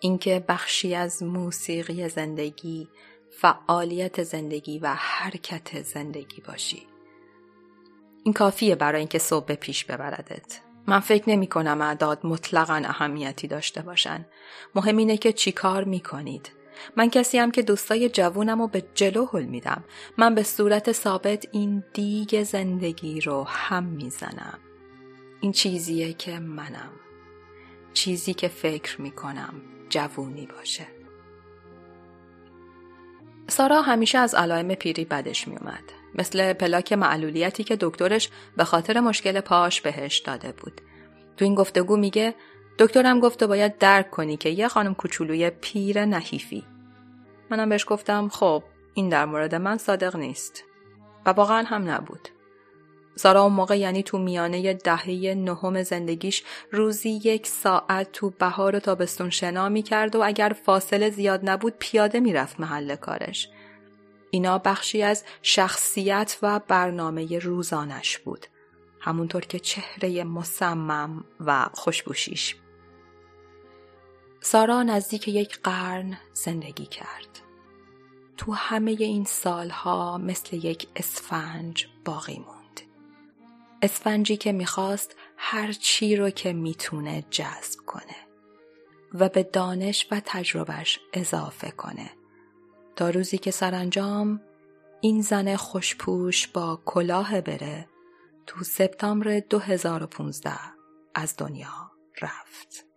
اینکه بخشی از موسیقی زندگی، فعالیت زندگی و حرکت زندگی باشی. این کافیه برای اینکه صبح به پیش ببردت. من فکر نمی کنم اعداد مطلقا اهمیتی داشته باشن. مهم اینه که چی کار می کنید. من کسی هم که دوستای جوونم رو به جلو حل میدم من به صورت ثابت این دیگ زندگی رو هم می‌زنم این چیزیه که منم چیزی که فکر می‌کنم جوونی باشه سارا همیشه از علائم پیری بدش میومد. مثل پلاک معلولیتی که دکترش به خاطر مشکل پاش بهش داده بود. تو این گفتگو میگه دکترم گفته باید درک کنی که یه خانم کوچولوی پیر نحیفی. منم بهش گفتم خب این در مورد من صادق نیست. و واقعا هم نبود. سارا اون موقع یعنی تو میانه دهه نهم زندگیش روزی یک ساعت تو بهار و تابستون شنا می کرد و اگر فاصله زیاد نبود پیاده می‌رفت محل کارش. اینا بخشی از شخصیت و برنامه روزانش بود. همونطور که چهره مصمم و خوشبوشیش. سارا نزدیک یک قرن زندگی کرد. تو همه این سالها مثل یک اسفنج باقی موند. اسفنجی که می‌خواست هر چی رو که می‌تونه جذب کنه و به دانش و تجربهش اضافه کنه تا روزی که سرانجام این زن خوشپوش با کلاه بره تو سپتامبر 2015 از دنیا رفت.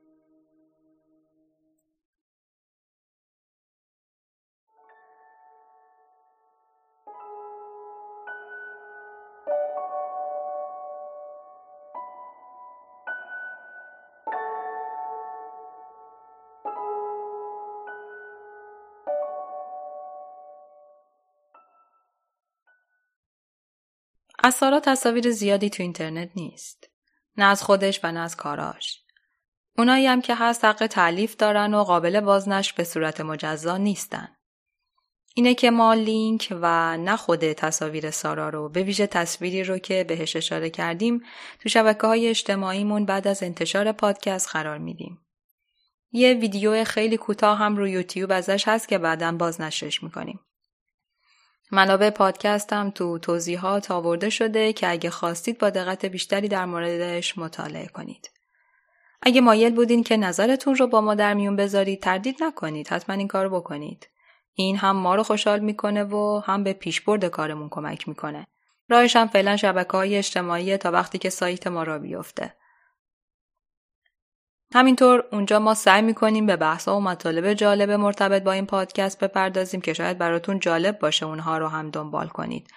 از سارا تصاویر زیادی تو اینترنت نیست. نه از خودش و نه از کاراش. اونایی هم که هست حق تعلیف دارن و قابل بازنشر به صورت مجزا نیستن. اینه که ما لینک و نه خود تصاویر سارا رو به ویژه تصویری رو که بهش اشاره کردیم تو شبکه های اجتماعیمون بعد از انتشار پادکست قرار میدیم. یه ویدیو خیلی کوتاه هم رو یوتیوب ازش هست که بعدا بازنشرش می‌کنیم. منابع پادکستم تو توضیحات آورده شده که اگه خواستید با دقت بیشتری در موردش مطالعه کنید. اگه مایل بودین که نظرتون رو با ما در میون بذارید تردید نکنید حتما این کار بکنید. این هم ما رو خوشحال می‌کنه و هم به پیشبرد کارمون کمک می‌کنه. راهش هم فعلا شبکه های اجتماعی تا وقتی که سایت ما را بیفته. همینطور اونجا ما سعی می‌کنیم به بحثا و مطالب جالب مرتبط با این پادکست بپردازیم که شاید براتون جالب باشه اونها رو هم دنبال کنید.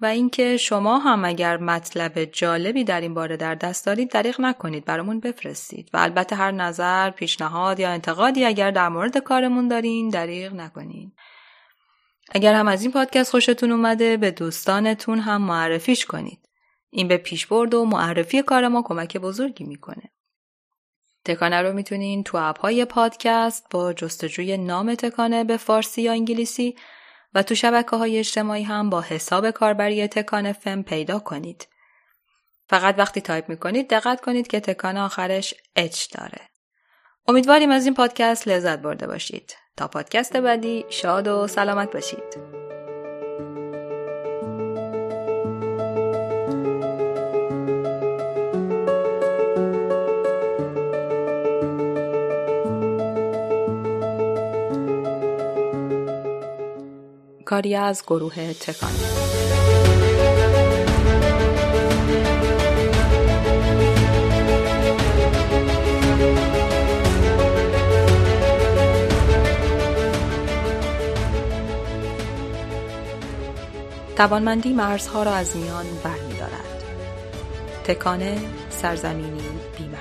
و اینکه شما هم اگر مطلب جالبی در این باره در دست دارید دریغ نکنید برامون بفرستید. و البته هر نظر پیشنهاد یا انتقادی اگر در مورد کارمون دارین دریغ نکنید اگر هم از این پادکست خوشتون اومده به دوستانتون هم معرفیش کنید. این به پیشبرد و معرفی کار ما کمک بزرگی می‌کنه. تکانه رو می‌تونین تو اپ های پادکست با جستجوی نام تکانه به فارسی یا انگلیسی و تو شبکه های اجتماعی هم با حساب کاربری تکانه FM پیدا کنید. فقط وقتی تایپ می‌کنید دقت کنید که تکانه آخرش H داره. امیدواریم از این پادکست لذت برده باشید. تا پادکست بعدی شاد و سلامت باشید. کاری از گروه تکان. توانمندی مرزها را از میان برمیدارد. تکانه سرزمینی بیمرز